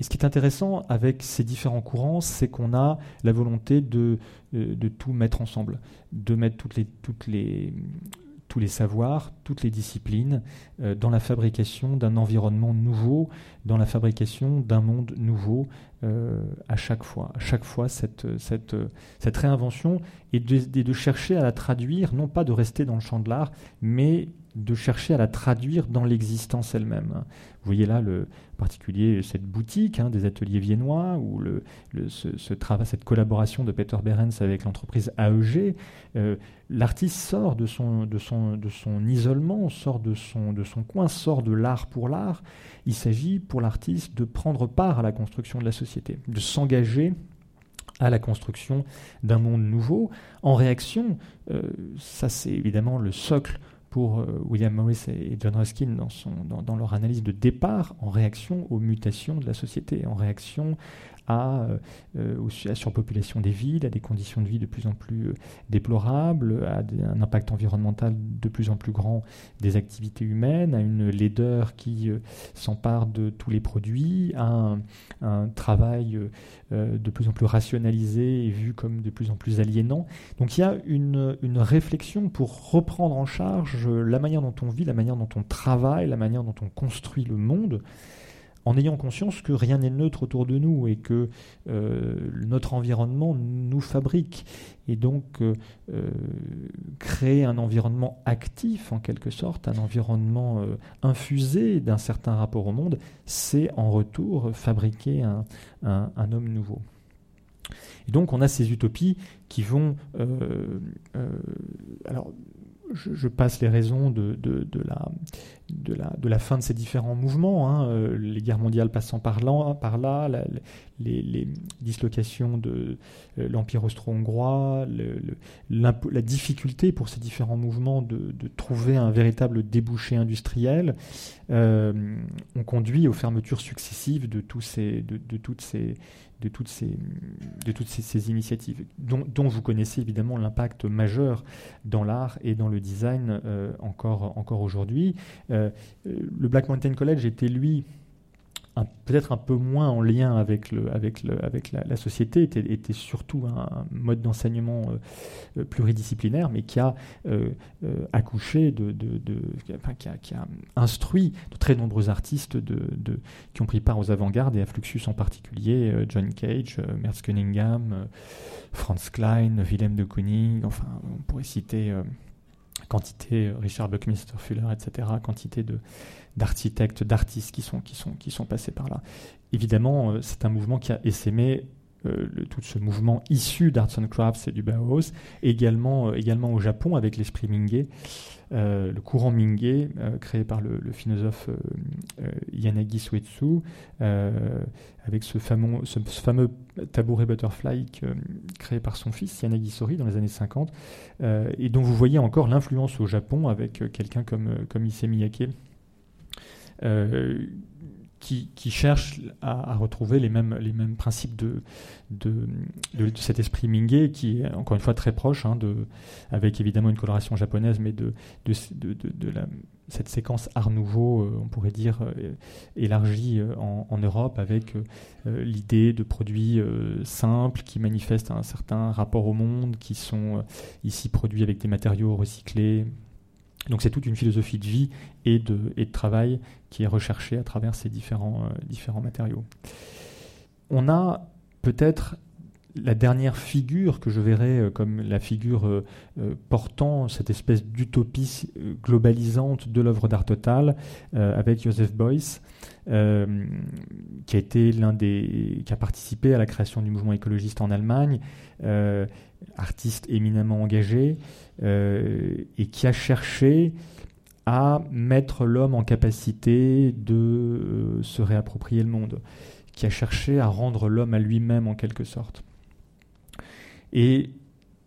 et ce qui est intéressant avec ces différents courants, c'est qu'on a la volonté de, de, tout mettre ensemble, de mettre toutes les, toutes les, tous les savoirs, toutes les disciplines dans la fabrication d'un environnement nouveau, dans la fabrication d'un monde nouveau à chaque fois. À chaque fois, cette, cette, cette réinvention et de, chercher à la traduire, non pas de rester dans le champ de l'art, mais de chercher à la traduire dans l'existence elle-même. Vous voyez là, le, en particulier, cette boutique hein, des ateliers viennois, ou le, ce, travail, cette collaboration de Peter Behrens avec l'entreprise AEG. Euh, l'artiste sort de son, de, son, de son isolement, sort de son, de son coin, sort de l'art pour l'art. Il s'agit pour l'artiste de prendre part à la construction de la société, de s'engager à la construction d'un monde nouveau. En réaction, euh, ça c'est évidemment le socle pour euh, William Morris et John Ruskin dans, son, dans, leur analyse de départ, en réaction aux mutations de la société, en réaction à, euh, euh, la surpopulation des villes, à des conditions de vie de plus en plus euh, déplorables, à un impact environnemental de plus en plus grand des activités humaines, à une laideur qui s'empare de tous les produits, à un, travail de plus en plus rationalisé et vu comme de plus en plus aliénant. Donc il y a une, une réflexion pour reprendre en charge la manière dont on vit, la manière dont on travaille, la manière dont on construit le monde en ayant conscience que rien n'est neutre autour de nous et que euh, notre environnement nous fabrique. Et donc euh, euh, créer un environnement actif en quelque sorte, un environnement infusé d'un certain rapport au monde, c'est en retour fabriquer un, homme nouveau. Et donc on a ces utopies qui vont... alors je, passe les raisons de, la, de, la, fin de ces différents mouvements, hein, euh, les guerres mondiales passant par là, les, dislocations de euh, l'Empire austro-hongrois, la difficulté pour ces différents mouvements de, trouver un véritable débouché industriel, euh, ont conduit aux fermetures successives de, toutes ces initiatives, dont, vous connaissez évidemment l'impact majeur dans l'art et dans le design encore, aujourd'hui. Le Black Mountain College était, lui, peut-être un peu moins en lien avec, le, avec, le, avec la, société, était, était, surtout un mode d'enseignement euh, euh, pluridisciplinaire, mais qui a euh, accouché, de, de, qui, a, instruit de très nombreux artistes de, qui ont pris part aux avant-gardes et à Fluxus en particulier, John Cage, Mertz Cunningham, Franz Klein, Willem de Kooning, enfin on pourrait citer quantité, Richard Buckminster Fuller, etc., quantité d'architectes, d'artistes qui sont, passés par là. Évidemment, euh, c'est un mouvement qui a essaimé euh, tout ce mouvement issu d'Arts and Crafts et du Bauhaus, également, euh, au Japon avec l'esprit Mingé, le courant Mingé, créé par le, philosophe Yanagi Suetsu, avec ce fameux, tabouret butterfly créé par son fils Yanagi Sori dans les années 50, et dont vous voyez encore l'influence au Japon avec quelqu'un comme, comme Issey Miyake, euh, qui, qui, cherche à, retrouver les mêmes, les mêmes principes de, de, de, cet esprit Mingé, qui est encore une fois très proche, hein, de, avec évidemment une coloration japonaise, mais de, de cette séquence Art Nouveau, euh, on pourrait dire, euh, élargie en, en, Europe, avec l'idée de produits simples qui manifestent un certain rapport au monde, qui sont ici produits avec des matériaux recyclés, donc c'est toute une philosophie de vie et de, et de, travail qui est recherchée à travers ces différents, euh, différents matériaux. On a peut-être la dernière figure que je verrais euh, comme la figure euh, portant cette espèce d'utopie globalisante de l'œuvre d'art total avec Joseph Beuys, qui a été l'un des qui a participé à la création du mouvement écologiste en Allemagne, artiste éminemment engagé et qui a cherché à mettre l'homme en capacité de se réapproprier le monde, qui a cherché à rendre l'homme à lui-même en quelque sorte. Et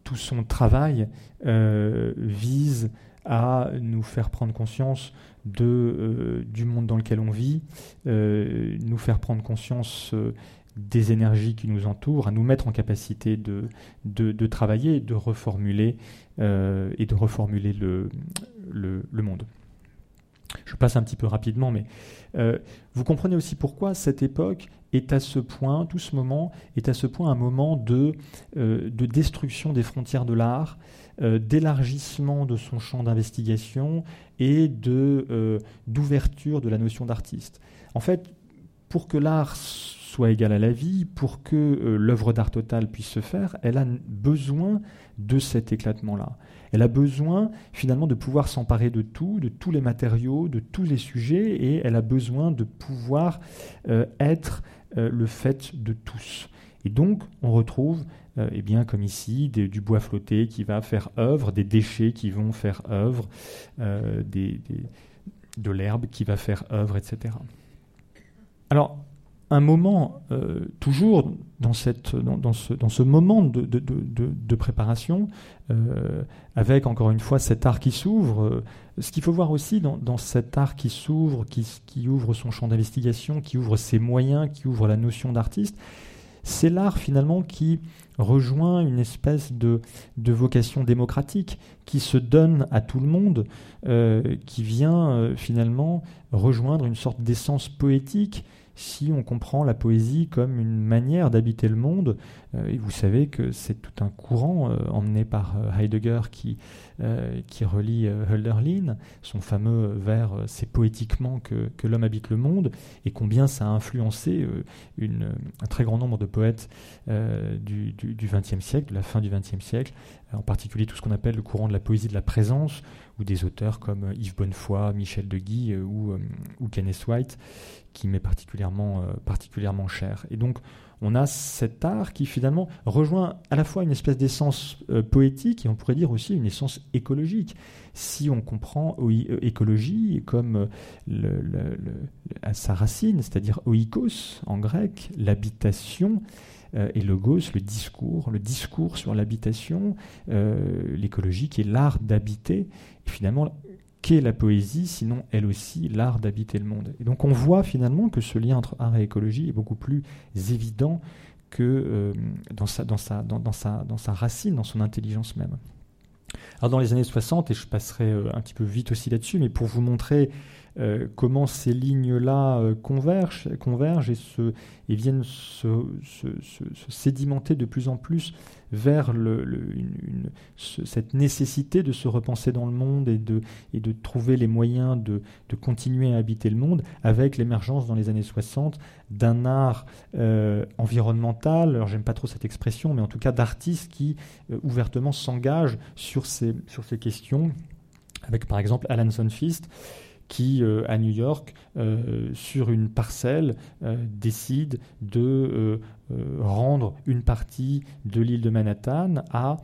tout son travail euh, vise à nous faire prendre conscience euh, du monde dans lequel on vit, euh, nous faire prendre conscience des énergies qui nous entourent, à nous mettre en capacité de, de, travailler, de reformuler et de reformuler le, le monde. Je passe un petit peu rapidement, mais euh, vous comprenez aussi pourquoi cette époque est à ce point, tout ce moment est à ce point un moment de, euh, de destruction des frontières de l'art, euh, d'élargissement de son champ d'investigation et de, d'ouverture de la notion d'artiste. En fait, pour que l'art soit égal à la vie, pour que l'œuvre d'art totale puisse se faire, elle a besoin de cet éclatement-là. Elle a besoin finalement de pouvoir s'emparer de tout, de tous les matériaux, de tous les sujets, et elle a besoin de pouvoir euh, être euh, le fait de tous. Et donc, on retrouve, euh, eh bien, comme ici, du bois flotté qui va faire œuvre, des déchets qui vont faire œuvre, des, de l'herbe qui va faire œuvre, etc. Alors, un moment, euh, toujours dans, cette, dans, ce, dans, ce, moment de, de, de, préparation, euh, avec encore une fois cet art qui s'ouvre, euh, ce qu'il faut voir aussi dans, cet art qui s'ouvre, qui, qui, ouvre son champ d'investigation, qui ouvre ses moyens, qui ouvre la notion d'artiste, c'est l'art finalement qui rejoint une espèce de, de, vocation démocratique qui se donne à tout le monde, qui vient finalement rejoindre une sorte d'essence poétique si on comprend la poésie comme une manière d'habiter le monde. Euh, et vous savez que c'est tout un courant euh, emmené par euh, Heidegger qui, relie Hölderlin, son fameux vers C'est poétiquement que, l'homme habite le monde, et combien ça a influencé un très grand nombre de poètes du XXe siècle, de la fin du XXe siècle, en particulier tout ce qu'on appelle le courant de la poésie de la présence, ou des auteurs comme Yves Bonnefoy, Michel de Guy ou, ou Kenneth White, qui m'est particulièrement, euh, particulièrement cher. Et donc, on a cet art qui finalement rejoint à la fois une espèce d'essence euh, poétique et on pourrait dire aussi une essence écologique. Si on comprend euh, écologie comme à sa racine, c'est-à-dire oikos en grec, l'habitation, et logos, le discours, le discours sur l'habitation, l'écologie qui est l'art d'habiter. Finalement, qu'est la poésie, sinon elle aussi l'art d'habiter le monde. Et donc on voit finalement que ce lien entre art et écologie est beaucoup plus évident que euh, dans, sa, dans, sa, dans, sa, racine, dans son intelligence même. Alors dans les années 60, et je passerai euh, un petit peu vite aussi là-dessus, mais pour vous montrer euh, comment ces lignes-là euh, convergent, convergent et, viennent se, sédimenter de plus en plus vers le, cette nécessité de se repenser dans le monde et de, trouver les moyens de, de continuer à habiter le monde avec l'émergence dans les années 60 d'un art euh, environnemental, alors j'aime pas trop cette expression, mais en tout cas d'artistes qui ouvertement s'engagent sur ces, sur ces questions, avec par exemple Alan Sonfist, qui, euh, à New York, euh, sur une parcelle, euh, décide de rendre une partie de l'île de Manhattan à,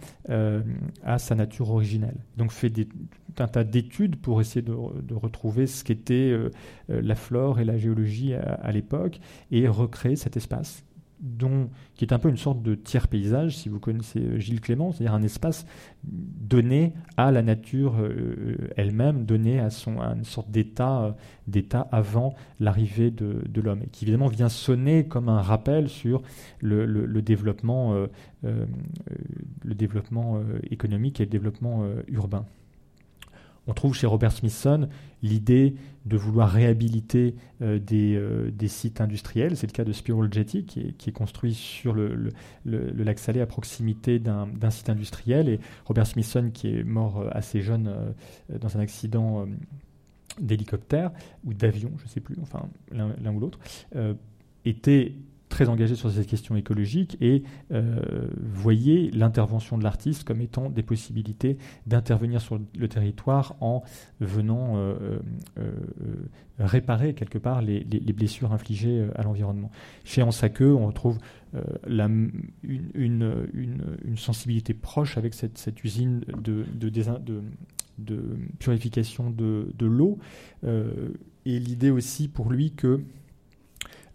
sa nature originelle. Donc fait des, un tas d'études pour essayer de, retrouver ce qu'était la flore et la géologie à l'époque et recréer cet espace dont, qui est un peu une sorte de tiers paysage, si vous connaissez euh, Gilles Clément, c'est-à-dire un espace donné à la nature euh, elle-même, donné à, son, une sorte d'état, euh, d'état avant l'arrivée de, l'homme, et qui évidemment vient sonner comme un rappel sur le développement économique et le développement urbain. On trouve chez Robert Smithson l'idée de vouloir réhabiliter euh, euh, des, sites industriels. C'est le cas de Spiral Jetty, qui est, construit sur le, lac Salé à proximité d'un site industriel. Et Robert Smithson, qui est mort euh, assez jeune dans un accident d'hélicoptère ou d'avion, je ne sais plus, enfin l'un ou l'autre, était très engagé sur cette question écologique et euh, voyait l'intervention de l'artiste comme étant des possibilités d'intervenir sur le territoire en venant euh, réparer quelque part les, blessures infligées à l'environnement. Chez Ansaqueux, on retrouve une, sensibilité proche avec cette, usine de, purification de, l'eau et l'idée aussi pour lui que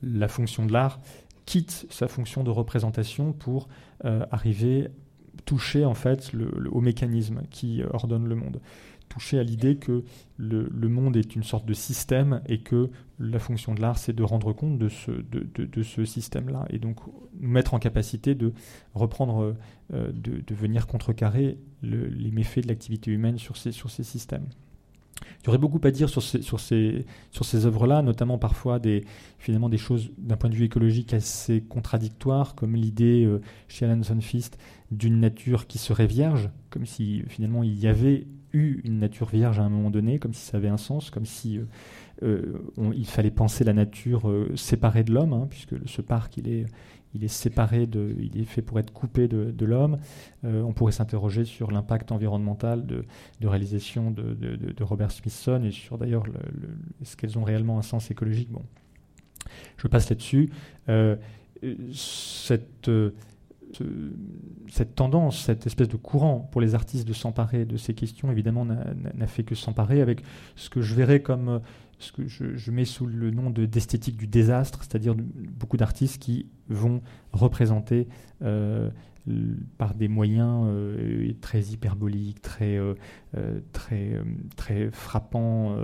la fonction de l'art quitte sa fonction de représentation pour euh, arriver toucher en fait au mécanisme qui ordonne le monde, toucher à l'idée que le, monde est une sorte de système et que la fonction de l'art c'est de rendre compte de ce, de, ce système-là et donc nous mettre en capacité de reprendre, euh, de, venir contrecarrer les méfaits de l'activité humaine sur ces, sur ces systèmes. Il y aurait beaucoup à dire sur ces, œuvres-là, notamment parfois des, finalement des choses d'un point de vue écologique assez contradictoires, comme l'idée euh, chez Alan Sonfist d'une nature qui serait vierge, comme si finalement il y avait eu une nature vierge à un moment donné, comme si ça avait un sens, comme si euh, euh, il fallait penser la nature séparée de l'homme, hein, puisque ce parc il est il est séparé, de, il est fait pour être coupé de, l'homme. Euh, on pourrait s'interroger sur l'impact environnemental de, réalisation de, Robert Smithson et sur d'ailleurs est-ce qu'elles ont réellement un sens écologique? Bon, je passe là-dessus. Euh, cette, tendance, cette espèce de courant pour les artistes de s'emparer de ces questions, évidemment, n'a fait que s'emparer avec ce que je verrais comme ce que je, mets sous le nom de d'esthétique du désastre, c'est-à-dire beaucoup d'artistes qui vont représenter euh, par des moyens euh, très hyperboliques, très, euh, très, très frappants,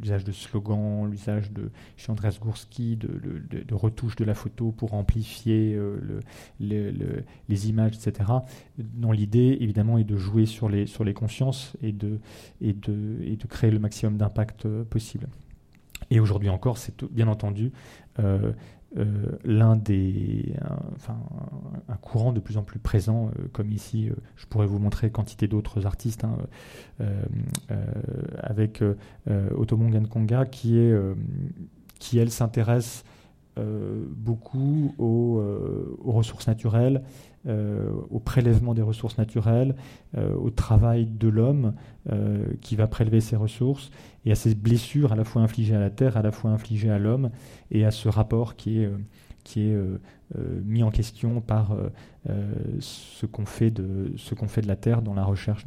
l'usage de slogans, l'usage de chez Andreas Gursky de, retouches de la photo pour amplifier les images, etc. Dont l'idée évidemment est de jouer sur les, sur les consciences et de, et de, et de créer le maximum d'impact possible. Et aujourd'hui encore, c'est bien entendu euh, l'un des, un, enfin, un courant de plus en plus présent, euh, comme ici, euh, je pourrais vous montrer quantité d'autres artistes, hein, avec Otomon Nkonga, qui, est, qui elle s'intéresse beaucoup aux, ressources naturelles euh, au prélèvement des ressources naturelles, euh, au travail de l'homme euh, qui va prélever ces ressources, et à ces blessures à la fois infligées à la terre, à la fois infligées à l'homme, et à ce rapport qui est, qui est mis en question par ce qu'on fait, de, fait de la terre dans la recherche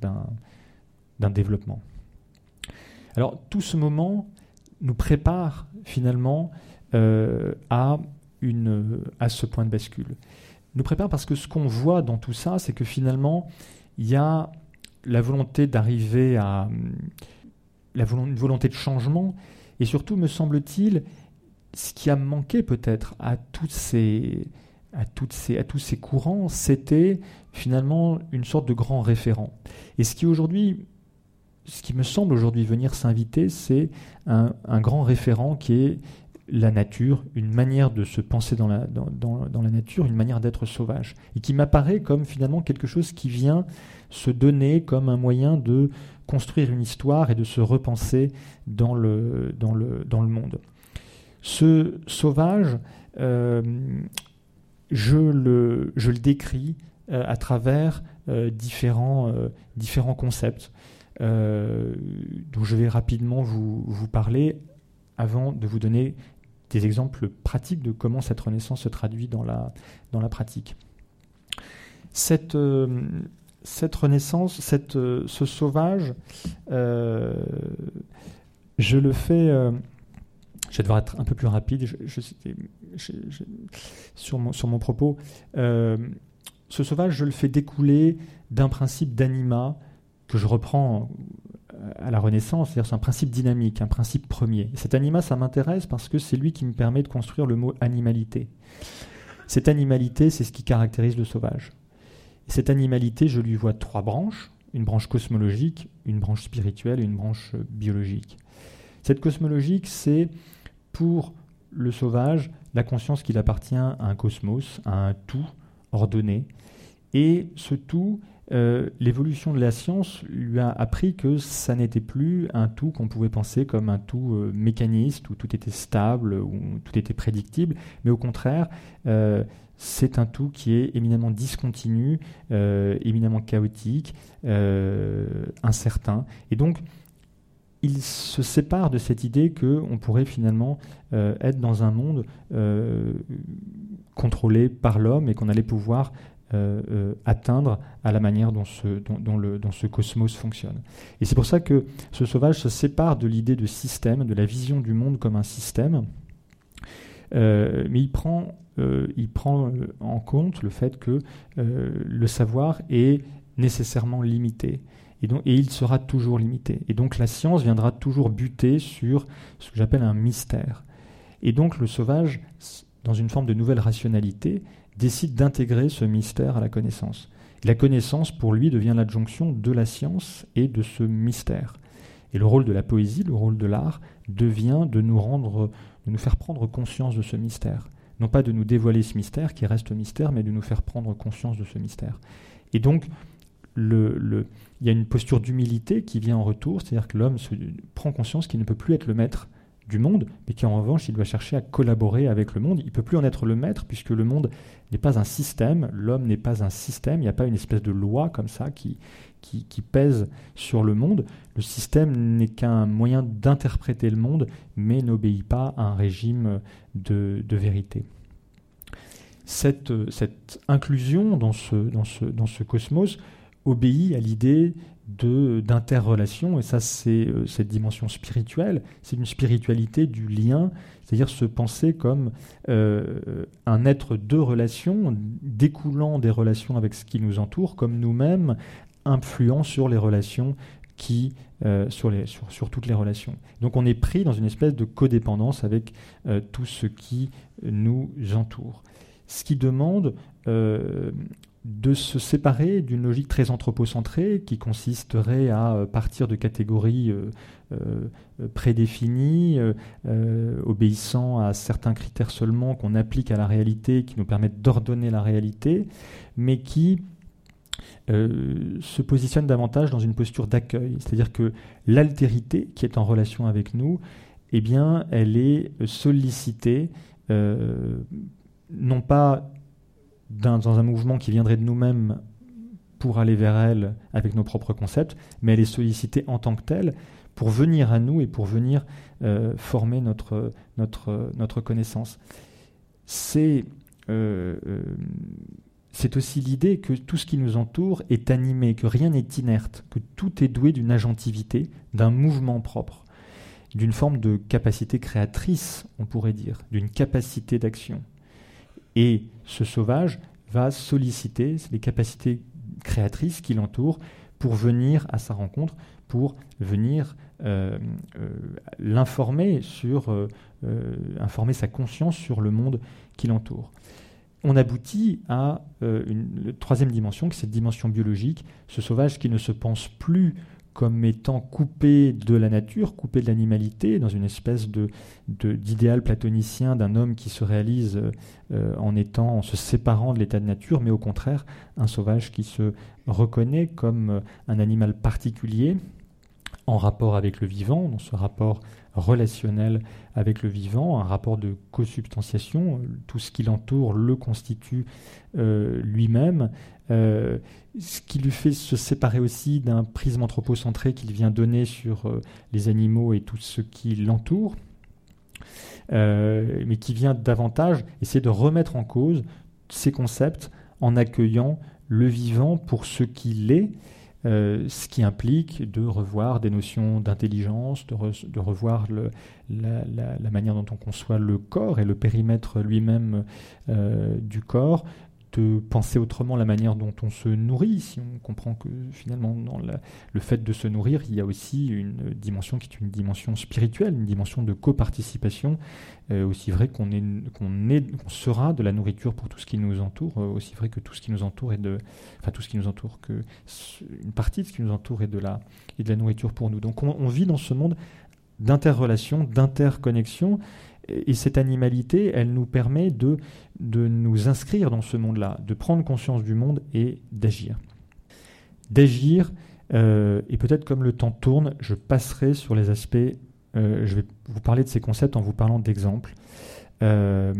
d'un développement. Alors tout ce moment nous prépare finalement à, une, à ce point de bascule nous prépare parce que ce qu'on voit dans tout ça, c'est que finalement, il y a la volonté d'arriver à la une volonté de changement, et surtout, me semble-t-il, ce qui a manqué peut-être à ces à, ces, à tous ces courants, c'était finalement une sorte de grand référent. Et ce qui aujourd'hui, ce qui me semble aujourd'hui venir s'inviter, c'est un, grand référent qui est la nature, une manière de se penser dans la, nature, une manière d'être sauvage, et qui m'apparaît comme finalement quelque chose qui vient se donner comme un moyen de construire une histoire et de se repenser dans le, monde. Ce sauvage, euh, je, le, je, décris euh, à travers euh, différents, concepts dont je vais rapidement vous parler avant de vous donner des exemples pratiques de comment cette renaissance se traduit dans la, dans la pratique. Cette, euh, cette renaissance, cette, euh, ce sauvage, euh, je le fais. je vais devoir être un peu plus rapide sur, mon, sur mon propos. ce sauvage, je le fais découler d'un principe d'anima que je reprends à la Renaissance, c'est-à-dire c'est un principe dynamique, un principe premier. cet anima, ça m'intéresse parce que c'est lui qui me permet de construire le mot animalité. Cette animalité, c'est ce qui caractérise le sauvage. Et cette animalité, je lui vois trois branches, une branche cosmologique, une branche spirituelle et une branche biologique. Cette cosmologique, c'est pour le sauvage la conscience qu'il appartient à un cosmos, à un tout ordonné. Et ce tout euh, l'évolution de la science lui a appris que ça n'était plus un tout qu'on pouvait penser comme un tout euh, mécaniste, où tout était stable, où tout était prédictible, mais au contraire, euh, c'est un tout qui est éminemment discontinu, éminemment chaotique, incertain. Et donc, il se sépare de cette idée qu'on pourrait finalement être dans un monde contrôlé par l'homme et qu'on allait pouvoir euh, euh, atteindre à la manière dont ce, dont, le, ce, cosmos fonctionne. Et c'est pour ça que ce sauvage se sépare de l'idée de système, de la vision du monde comme un système, euh, mais il prend, il prend en compte le fait que le savoir est nécessairement limité. Et, donc, et il sera toujours limité. Et donc la science viendra toujours buter sur ce que j'appelle un mystère. Et donc le sauvage, dans une forme de nouvelle rationalité, décide d'intégrer ce mystère à la connaissance. La connaissance, pour lui, devient l'adjonction de la science et de ce mystère. Et le rôle de la poésie, le rôle de l'art, devient de nous rendre, de nous faire prendre conscience de ce mystère. Non pas de nous dévoiler ce mystère qui reste mystère, mais de nous faire prendre conscience de ce mystère. Et donc, il y a une posture d'humilité qui vient en retour, c'est-à-dire que l'homme prend conscience qu'il ne peut plus être le maître du monde, mais qu'en revanche, il doit chercher à collaborer avec le monde. Il ne peut plus en être le maître, puisque le monde n'est pas un système, l'homme n'est pas un système, il n'y a pas une espèce de loi comme ça qui, qui, pèse sur le monde. Le système n'est qu'un moyen d'interpréter le monde, mais n'obéit pas à un régime de, vérité. Cette, inclusion dans ce cosmos obéit à l'idée d'interrelation, et ça c'est euh, cette dimension spirituelle, c'est une spiritualité du lien, c'est-à-dire se penser comme euh, un être de relation, découlant des relations avec ce qui nous entoure, comme nous-mêmes, influent sur les relations qui, euh, sur, les, sur, sur, toutes les relations. Donc on est pris dans une espèce de codépendance avec tout ce qui nous entoure. Ce qui demande de se séparer d'une logique très anthropocentrée qui consisterait à euh, partir de catégories euh, euh, prédéfinies, obéissant à certains critères seulement qu'on applique à la réalité, qui nous permettent d'ordonner la réalité, mais qui se positionne davantage dans une posture d'accueil. C'est-à-dire que l'altérité qui est en relation avec nous, eh bien, elle est sollicitée non pas dans, un mouvement qui viendrait de nous-mêmes pour aller vers elle avec nos propres concepts, mais elle est sollicitée en tant que telle pour venir à nous et pour venir euh, former notre, notre, notre connaissance. C'est euh, euh, c'est aussi l'idée que tout ce qui nous entoure est animé, que rien n'est inerte, que tout est doué d'une agentivité, d'un mouvement propre, d'une forme de capacité créatrice, on pourrait dire, d'une capacité d'action. Et ce sauvage va solliciter les capacités créatrices qui l'entourent pour venir à sa rencontre, pour venir euh, euh, l'informer sur, euh, informer sa conscience sur le monde qui l'entoure. On aboutit à une troisième dimension, qui est cette dimension biologique, ce sauvage qui ne se pense plus comme étant coupé de la nature, coupé de l'animalité, dans une espèce de, d'idéal platonicien d'un homme qui se réalise euh, en étant, en se séparant de l'état de nature, mais au contraire un sauvage qui se reconnaît comme euh, un animal particulier en rapport avec le vivant, dans ce rapport relationnel avec le vivant, un rapport de co-substantiation, tout ce qui l'entoure le constitue euh, lui-même, euh, ce qui lui fait se séparer aussi d'un prisme anthropocentré qu'il vient donner sur euh, les animaux et tout ce qui l'entoure, mais qui vient davantage essayer de remettre en cause ces concepts en accueillant le vivant pour ce qu'il est, euh, ce qui implique de revoir des notions d'intelligence, de, revoir la, manière dont on conçoit le corps et le périmètre lui-même euh, du corps, de penser autrement la manière dont on se nourrit, si on comprend que finalement dans le fait de se nourrir, il y a aussi une dimension qui est une dimension spirituelle, une dimension de coparticipation, euh, aussi vrai qu'on est, qu'on est, sera de la nourriture pour tout ce qui nous entoure, euh, aussi vrai que tout ce qui nous entoure est de, enfin tout ce qui nous entoure, que une partie de ce qui nous entoure est de la, est de la nourriture pour nous. Donc on vit dans ce monde d'interrelation, d'interconnexion, et cette animalité, elle nous permet de, de nous inscrire dans ce monde-là, de prendre conscience du monde et d'agir. d'agir. et peut-être comme le temps tourne, je passerai sur les aspects. je vais vous parler de ces concepts en vous parlant d'exemples. Euh,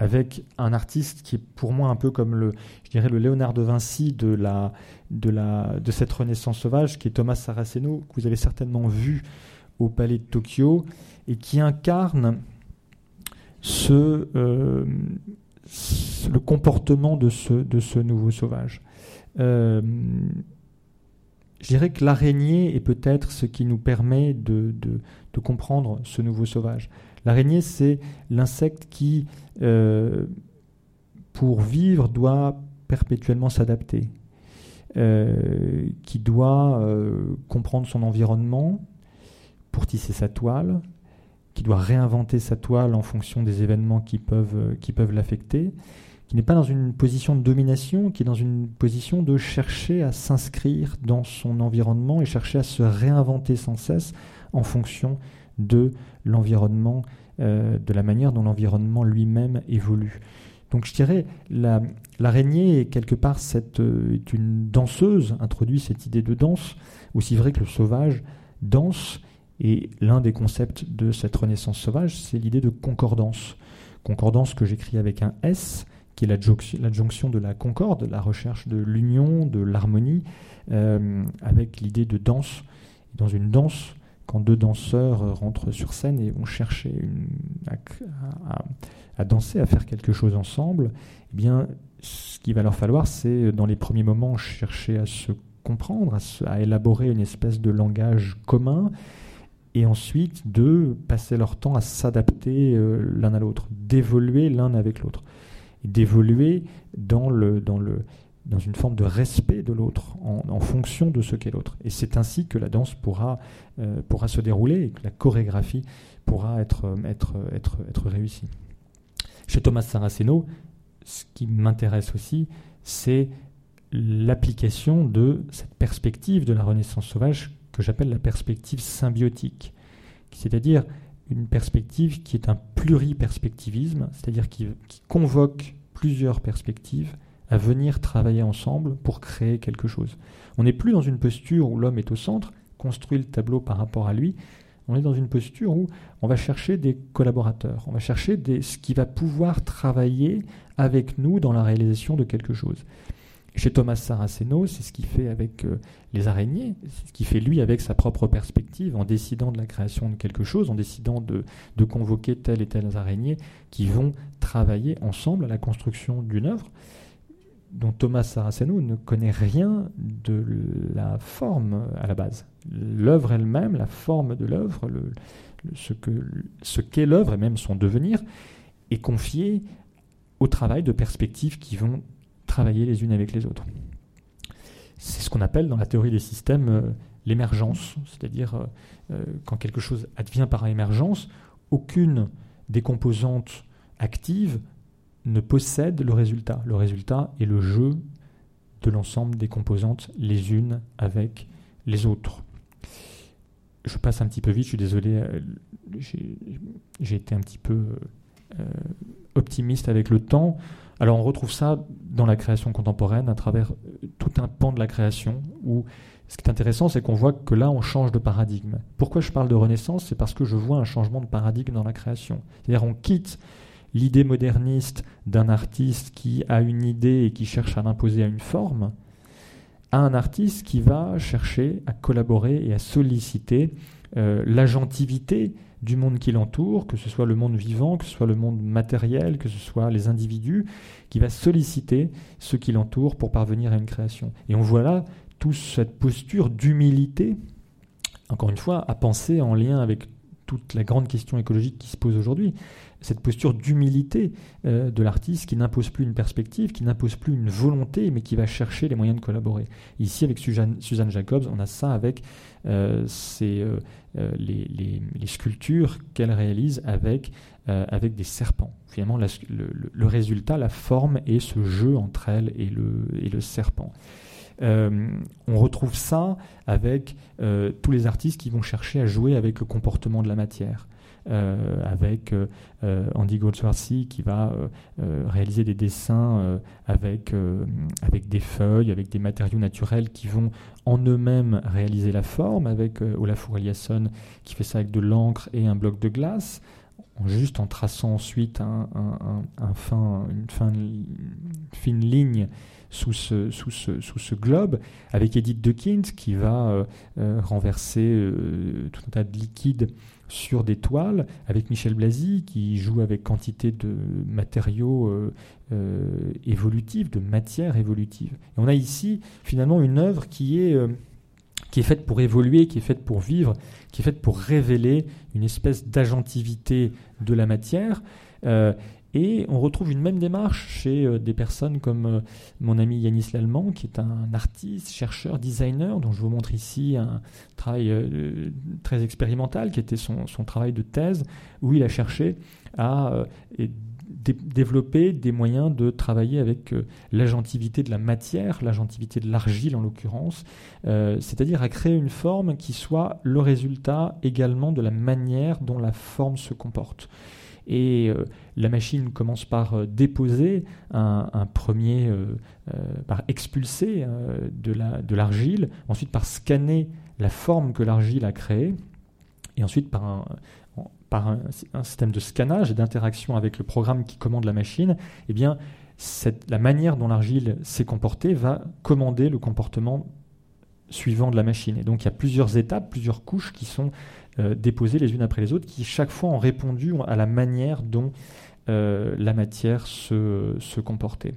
avec un artiste qui est pour moi un peu comme le, je dirais le Léonard de Vinci de, la, de, la, de cette Renaissance sauvage, qui est Thomas Saraceno, que vous avez certainement vu au Palais de Tokyo, et qui incarne euh, le comportement de ce, nouveau sauvage. Euh, je dirais que l'araignée est peut-être ce qui nous permet de, comprendre ce nouveau sauvage. L'araignée, c'est l'insecte qui, euh, pour vivre, doit perpétuellement s'adapter, qui doit comprendre son environnement pour tisser sa toile, qui doit réinventer sa toile en fonction des événements qui peuvent, qui peuvent l'affecter, qui n'est pas dans une position de domination, qui est dans une position de chercher à s'inscrire dans son environnement et chercher à se réinventer sans cesse en fonction de l'environnement, euh, de la manière dont l'environnement lui-même évolue. Donc je dirais, l'araignée est quelque part cette, euh, une danseuse, introduit cette idée de danse, aussi vrai que le sauvage danse, et l'un des concepts de cette renaissance sauvage, c'est l'idée de concordance. Concordance que j'écris avec un S, qui est l'adjonction de la concorde, la recherche de l'union, de l'harmonie, euh, avec l'idée de danse. Dans une danse, quand deux danseurs rentrent sur scène et vont chercher à, danser, à faire quelque chose ensemble, eh bien, ce qu'il va leur falloir, c'est dans les premiers moments chercher à se comprendre, à, élaborer une espèce de langage commun, et ensuite de passer leur temps à s'adapter euh, l'un à l'autre, d'évoluer l'un avec l'autre, d'évoluer dans une forme de respect de l'autre, en, fonction de ce qu'est l'autre. Et c'est ainsi que la danse pourra, euh, se dérouler et que la chorégraphie pourra être, être, être réussie. Chez Thomas Saraceno, ce qui m'intéresse aussi, c'est l'application de cette perspective de la Renaissance sauvage que j'appelle la perspective symbiotique, c'est-à-dire une perspective qui est un pluriperspectivisme, c'est-à-dire qui, convoque plusieurs perspectives à venir travailler ensemble pour créer quelque chose. On n'est plus dans une posture où l'homme est au centre, construit le tableau par rapport à lui. On est dans une posture où on va chercher des collaborateurs, on va chercher ce qui va pouvoir travailler avec nous dans la réalisation de quelque chose. Chez Thomas Saraceno, c'est ce qu'il fait avec euh, les araignées, c'est ce qu'il fait lui avec sa propre perspective, en décidant de la création de quelque chose, en décidant de, convoquer telle et telle araignée qui vont travailler ensemble à la construction d'une œuvre dont Thomas Saraceno ne connaît rien de la forme à la base. L'œuvre elle-même, la forme de l'œuvre, ce, qu'est l'œuvre et même son devenir, est confiée au travail de perspectives qui vont travailler les unes avec les autres. C'est ce qu'on appelle dans la théorie des systèmes euh, l'émergence, c'est-à-dire euh, euh, quand quelque chose advient par émergence, aucune des composantes actives ne possède le résultat. Le résultat est le jeu de l'ensemble des composantes les unes avec les autres. Je passe un petit peu vite, je suis désolé, j'ai été un petit peu optimiste avec le temps. Alors on retrouve ça dans la création contemporaine à travers euh, tout un pan de la création où ce qui est intéressant, c'est qu'on voit que là, on change de paradigme. Pourquoi je parle de renaissance? C'est parce que je vois un changement de paradigme dans la création. C'est-à-dire on quitte l'idée moderniste d'un artiste qui a une idée et qui cherche à l'imposer à une forme, à un artiste qui va chercher à collaborer et à solliciter euh, l'agentivité du monde qui l'entoure, que ce soit le monde vivant, que ce soit le monde matériel, que ce soit les individus, qui va solliciter ce qui l'entoure pour parvenir à une création. Et on voit là toute cette posture d'humilité, encore une fois, à penser en lien avec toute la grande question écologique qui se pose aujourd'hui cette posture d'humilité euh, de l'artiste qui n'impose plus une perspective, qui n'impose plus une volonté, mais qui va chercher les moyens de collaborer. Ici, avec Suzanne, Jacobs, on a ça avec euh, euh, les, sculptures qu'elle réalise avec, des serpents. Finalement, le, résultat, la forme est ce jeu entre elle et le, et le serpent. on retrouve ça avec tous les artistes qui vont chercher à jouer avec le comportement de la matière avec Andy Goldsworthy qui va réaliser des dessins avec, avec des feuilles, avec des matériaux naturels qui vont en euxmêmes réaliser la forme, avec Olafur Eliasson qui fait ça avec de l'encre et un bloc de glace juste en traçant ensuite une fine ligne sous ce, globe, avec Edith Dukins qui va euh, euh, renverser euh, tout un tas de liquide sur des toiles, avec Michel Blasi qui joue avec quantité de matériaux évolutifs, de matière évolutive. Et on a ici finalement une œuvre qui est qui est faite pour évoluer, qui est faite pour vivre, qui est faite pour révéler une espèce d'agentivité de la matière. Euh, et on retrouve une même démarche chez euh, des personnes comme euh, mon ami Yanis Lallemand, qui est un artiste, chercheur, designer, dont je vous montre ici un travail très expérimental, qui était son, son, travail de thèse, où il a cherché à développer des moyens de travailler avec euh, l'agentivité de la matière, l'agentivité de l'argile en l'occurrence, euh, c'est-à-dire à créer une forme qui soit le résultat également de la manière dont la forme se comporte. Et euh, la machine commence par déposer un, premier, par expulser de l'argile, ensuite par scanner la forme que l'argile a créée, et ensuite par un, système de scannage et d'interaction avec le programme qui commande la machine, eh bien, la manière dont l'argile s'est comportée va commander le comportement suivant de la machine. Et donc il y a plusieurs étapes, plusieurs couches qui sont euh, déposées les unes après les autres, qui chaque fois ont répondu à la manière dont euh, la matière se, comportait.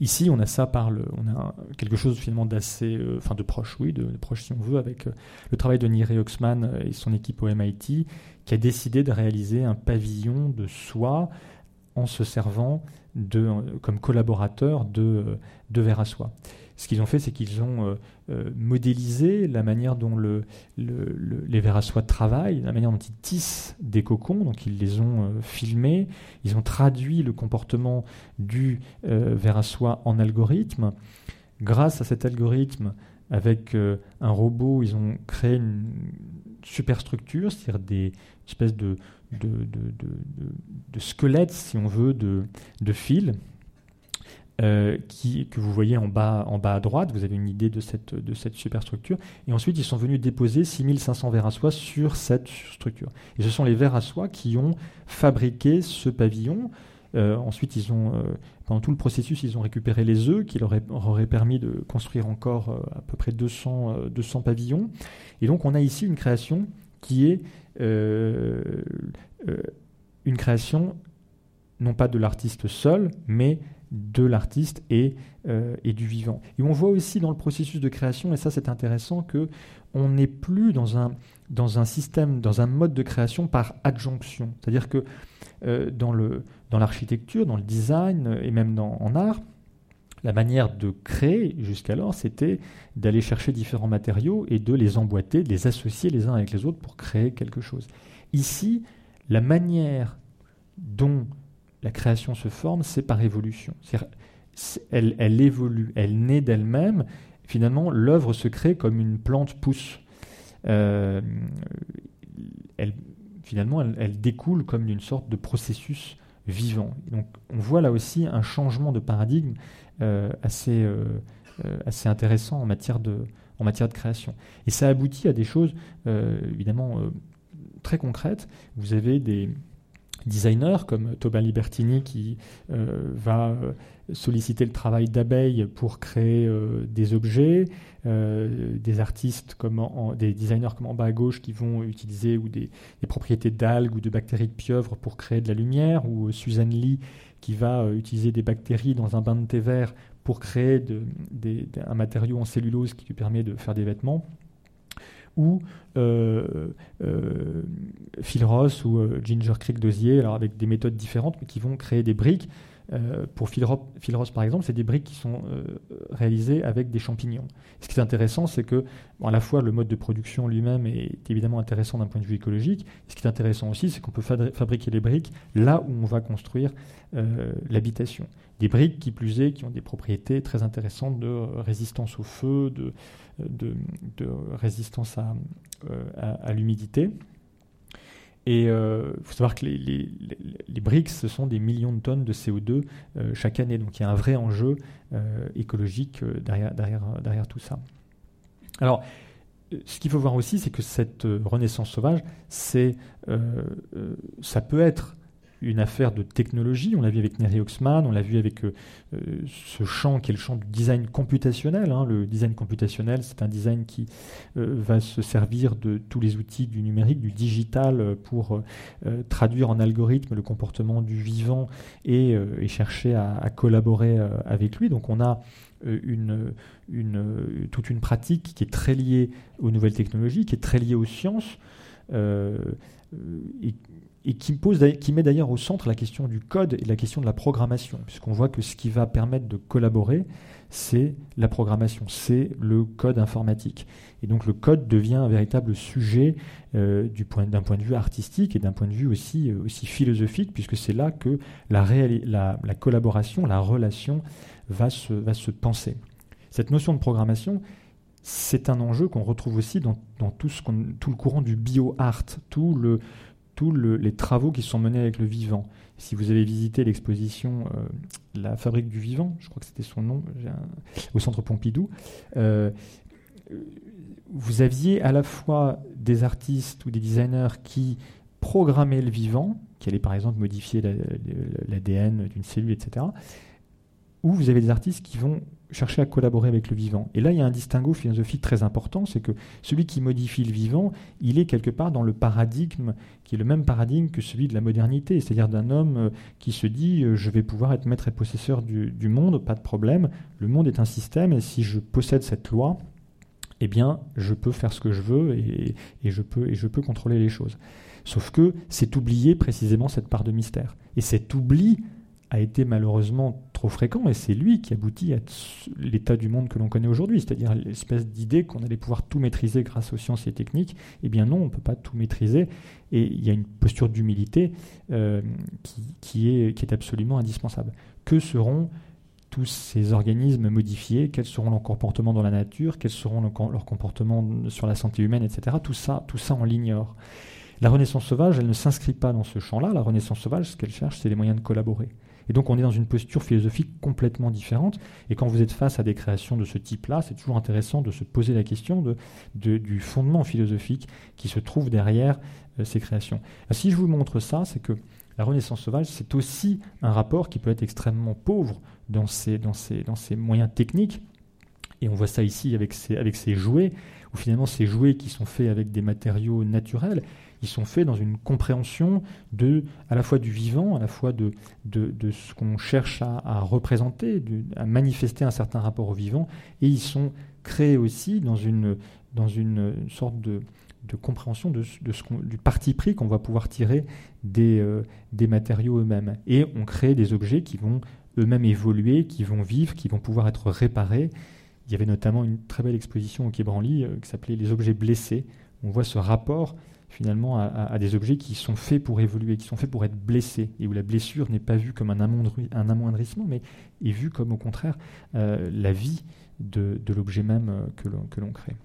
Ici, on a ça par le, on a quelque chose finalement d'assez, euh, de proche, oui, de, proche si on veut, avec euh, le travail de Nire Oxman euh, et son équipe au MIT, qui a décidé de réaliser un pavillon de soie en se servant comme collaborateur de, de verre à soie. Ce qu'ils ont fait, c'est qu'ils ont euh, euh, modélisé la manière dont le, les vers à soie travaillent, la manière dont ils tissent des cocons. Donc ils les ont euh, filmés, ils ont traduit le comportement du ver à soie en algorithme. Grâce à cet algorithme, avec un robot, ils ont créé une superstructure, c'est-à-dire des espèces de, de, de, si on veut, de, fils euh, que vous voyez en bas, à droite. Vous avez une idée de cette, superstructure. Et ensuite, ils sont venus déposer 6500 verres à soie sur cette structure. Et ce sont les verres à soie qui ont fabriqué ce pavillon. Euh, ensuite, ils ont, euh, pendant tout le processus, ils ont récupéré les œufs qui leur auraient permis de construire encore à peu près 200, 200 pavillons. Et donc, on a ici une création qui est une création non pas de l'artiste seul, mais de l'artiste et, euh, et, du vivant. Et on voit aussi dans le processus de création, et ça c'est intéressant, que on n'est plus dans un, système, dans un mode de création par adjonction. C'est-à-dire que euh, dans, l'architecture, dans le design et même en art, la manière de créer jusqu'alors, c'était d'aller chercher différents matériaux et de les emboîter, de les associer les uns avec les autres pour créer quelque chose. Ici, la manière dont la création se forme, c'est par évolution. Elle, évolue, elle naît d'elle-même. Finalement, l'œuvre se crée comme une plante pousse. Euh, finalement, elle, découle comme d'une sorte de processus vivant. Donc, on voit là aussi un changement de paradigme euh, assez, euh, assez intéressant en matière, de, en matière de création. Et ça aboutit à des choses évidemment très concrètes. Vous avez des, designers comme Tobin Libertini qui euh, va euh, solliciter le travail d'abeilles pour créer euh, des objets, des artistes comme des designers comme en bas à gauche qui vont utiliser des, propriétés d'algues ou de bactéries de pieuvre pour créer de la lumière, ou Suzanne Lee qui va utiliser des bactéries dans un bain de thé vert pour créer un matériau en cellulose qui lui permet de faire des vêtements ou euh, euh, Phil Ross ou euh, Ginger Creek alors avec des méthodes différentes, mais qui vont créer des briques. Pour Phil, Ross, par exemple, c'est des briques qui sont réalisées avec des champignons. Ce qui est intéressant, c'est que à la fois le mode de production lui-même est évidemment intéressant d'un point de vue écologique. Ce qui est intéressant aussi, c'est qu'on peut fabriquer les briques là où on va construire l'habitation. Des briques qui plus est, qui ont des propriétés très intéressantes de résistance au feu, de résistance euh, à, l'humidité. Et il faut savoir que les, les, briques, ce sont des millions de tonnes de CO2 chaque année. Donc il y a un vrai enjeu écologique derrière, derrière, derrière tout ça. Alors, ce qu'il faut voir aussi, c'est que cette renaissance sauvage, c'est, ça peut être une affaire de technologie. On l'a vu avec Neri Oxman, on l'a vu avec euh, euh, ce champ qui est le champ du design computationnel. Hein. Le design computationnel, c'est un design qui euh, va se servir de tous les outils du numérique, du digital, pour traduire en algorithme le comportement du vivant et, chercher à, collaborer avec lui. Donc on a une, toute une pratique qui est très liée aux nouvelles technologies, qui est très liée aux sciences. Et qui, pose, qui met d'ailleurs au centre la question du code et la question de la programmation, puisqu'on voit que ce qui va permettre de collaborer, c'est la programmation, c'est le code informatique. Et donc le code devient un véritable sujet euh, d'un point de vue artistique et d'un point de vue aussi, euh, philosophique, puisque c'est là que la, la, collaboration, la relation va se, penser. Cette notion de programmation, c'est un enjeu qu'on retrouve aussi dans, tout, tout le courant du bio-art, tout le, tous les travaux qui sont menés avec le vivant. Si vous avez visité l'exposition euh, La fabrique du vivant, je crois que c'était son nom, au centre Pompidou, euh, vous aviez à la fois des artistes ou des designers qui programmaient le vivant, qui allaient par exemple modifier l'ADN d'une cellule, etc. Ou vous avez des artistes qui vont chercher à collaborer avec le vivant. Et là, il y a un distinguo philosophique très important, c'est que celui qui modifie le vivant, il est quelque part dans le paradigme qui est le même paradigme que celui de la modernité, c'est-à-dire d'un homme euh, qui se dit euh, je vais pouvoir être maître et possesseur du, monde, pas de problème, le monde est un système et si je possède cette loi, eh bien, je peux faire ce que je veux et, je, peux, et je peux contrôler les choses. Sauf que c'est oublier précisément cette part de mystère. Et cet oubli a été malheureusement trop fréquent et c'est lui qui aboutit à l'état du monde que l'on connaît aujourd'hui, c'est-à-dire l'espèce d'idée qu'on allait pouvoir tout maîtriser grâce aux sciences et techniques. Eh bien non, on ne peut pas tout maîtriser et il y a une posture d'humilité euh, qui, est, absolument indispensable. Que seront tous ces organismes modifiés, quels seront leurs comportements dans la nature, quels seront leurs comportements sur la santé humaine, etc. Tout ça, tout ça on l'ignore. La renaissance sauvage, elle ne s'inscrit pas dans ce champ-là. La renaissance sauvage, ce qu'elle cherche, c'est les moyens de collaborer. Et donc on est dans une posture philosophique complètement différente. Et quand vous êtes face à des créations de ce type-là, c'est toujours intéressant de se poser la question du fondement philosophique qui se trouve derrière euh, ces créations. si je vous montre ça, c'est que la Renaissance sauvage, c'est aussi un rapport qui peut être extrêmement pauvre dans ses, moyens techniques. Et on voit ça ici avec ces, avec ces jouets, où finalement ces jouets qui sont faits avec des matériaux naturels, ils sont faits dans une compréhension de, à la fois du vivant, à la fois de, de, ce qu'on cherche à, représenter, à manifester un certain rapport au vivant, et ils sont créés aussi dans une, dans une sorte de, de compréhension de, de ce du parti pris qu'on va pouvoir tirer des, euh, des matériaux eux-mêmes. Et on crée des objets qui vont eux-mêmes évoluer, qui vont vivre, qui vont pouvoir être réparés. Il y avait notamment une très belle exposition au Quai Branly euh, qui s'appelait Les objets blessés. On voit ce rapport finalement à, des objets qui sont faits pour évoluer, qui sont faits pour être blessés, et où la blessure n'est pas vue comme un, amoindrissement, mais est vue comme au contraire euh, la vie de, l'objet même euh, que l'on crée.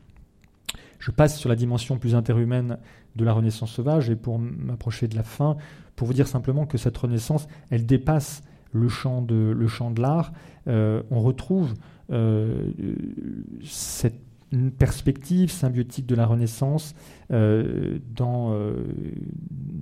Je passe sur la dimension plus interhumaine de la Renaissance sauvage, et pour m'approcher de la fin, pour vous dire simplement que cette Renaissance, elle dépasse le champ de l'art. Euh, on retrouve cette une perspective symbiotique de la Renaissance euh, dans euh,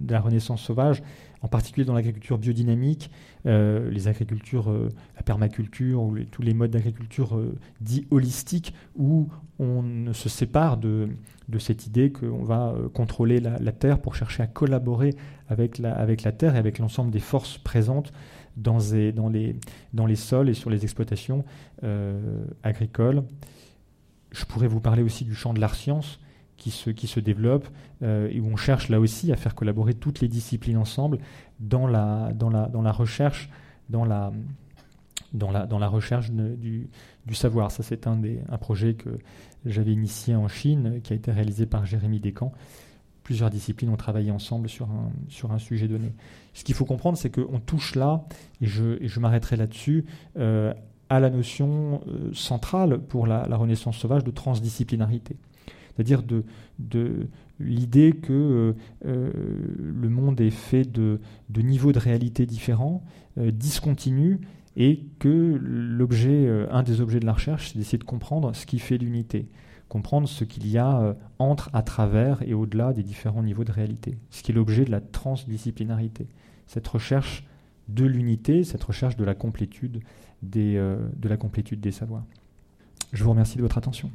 la Renaissance sauvage, en particulier dans l'agriculture biodynamique, euh, les agricultures, la permaculture ou tous les modes d'agriculture dits holistiques, où on se sépare de, de cette idée qu'on va contrôler la, terre pour chercher à collaborer avec la, avec la terre et avec l'ensemble des forces présentes dans, dans, les, dans les sols et sur les exploitations agricoles. Je pourrais vous parler aussi du champ de l'art science qui se, qui se développe euh, et où on cherche là aussi à faire collaborer toutes les disciplines ensemble dans la, dans la, dans la recherche, dans la, dans la, dans la recherche du, du, savoir. Ça, c'est un, des, un projet que j'avais initié en Chine, qui a été réalisé par Jérémy Descamps. Plusieurs disciplines ont travaillé ensemble sur un, sur un sujet donné. Ce qu'il faut comprendre, c'est qu'on touche là, et je, je m'arrêterai là-dessus, euh, à la notion euh, centrale pour la, Renaissance sauvage de transdisciplinarité. c'est-à-dire de, l'idée que le monde est fait de, niveaux de réalité différents, discontinus, et que l'objet, un des objets de la recherche, c'est d'essayer de comprendre ce qui fait l'unité comprendre ce qu'il y a euh, entre, à travers et au-delà des différents niveaux de réalité, ce qui est l'objet de la transdisciplinarité, cette recherche de l'unité, cette recherche de la complétude des, euh, complétude des savoirs. Je vous remercie de votre attention.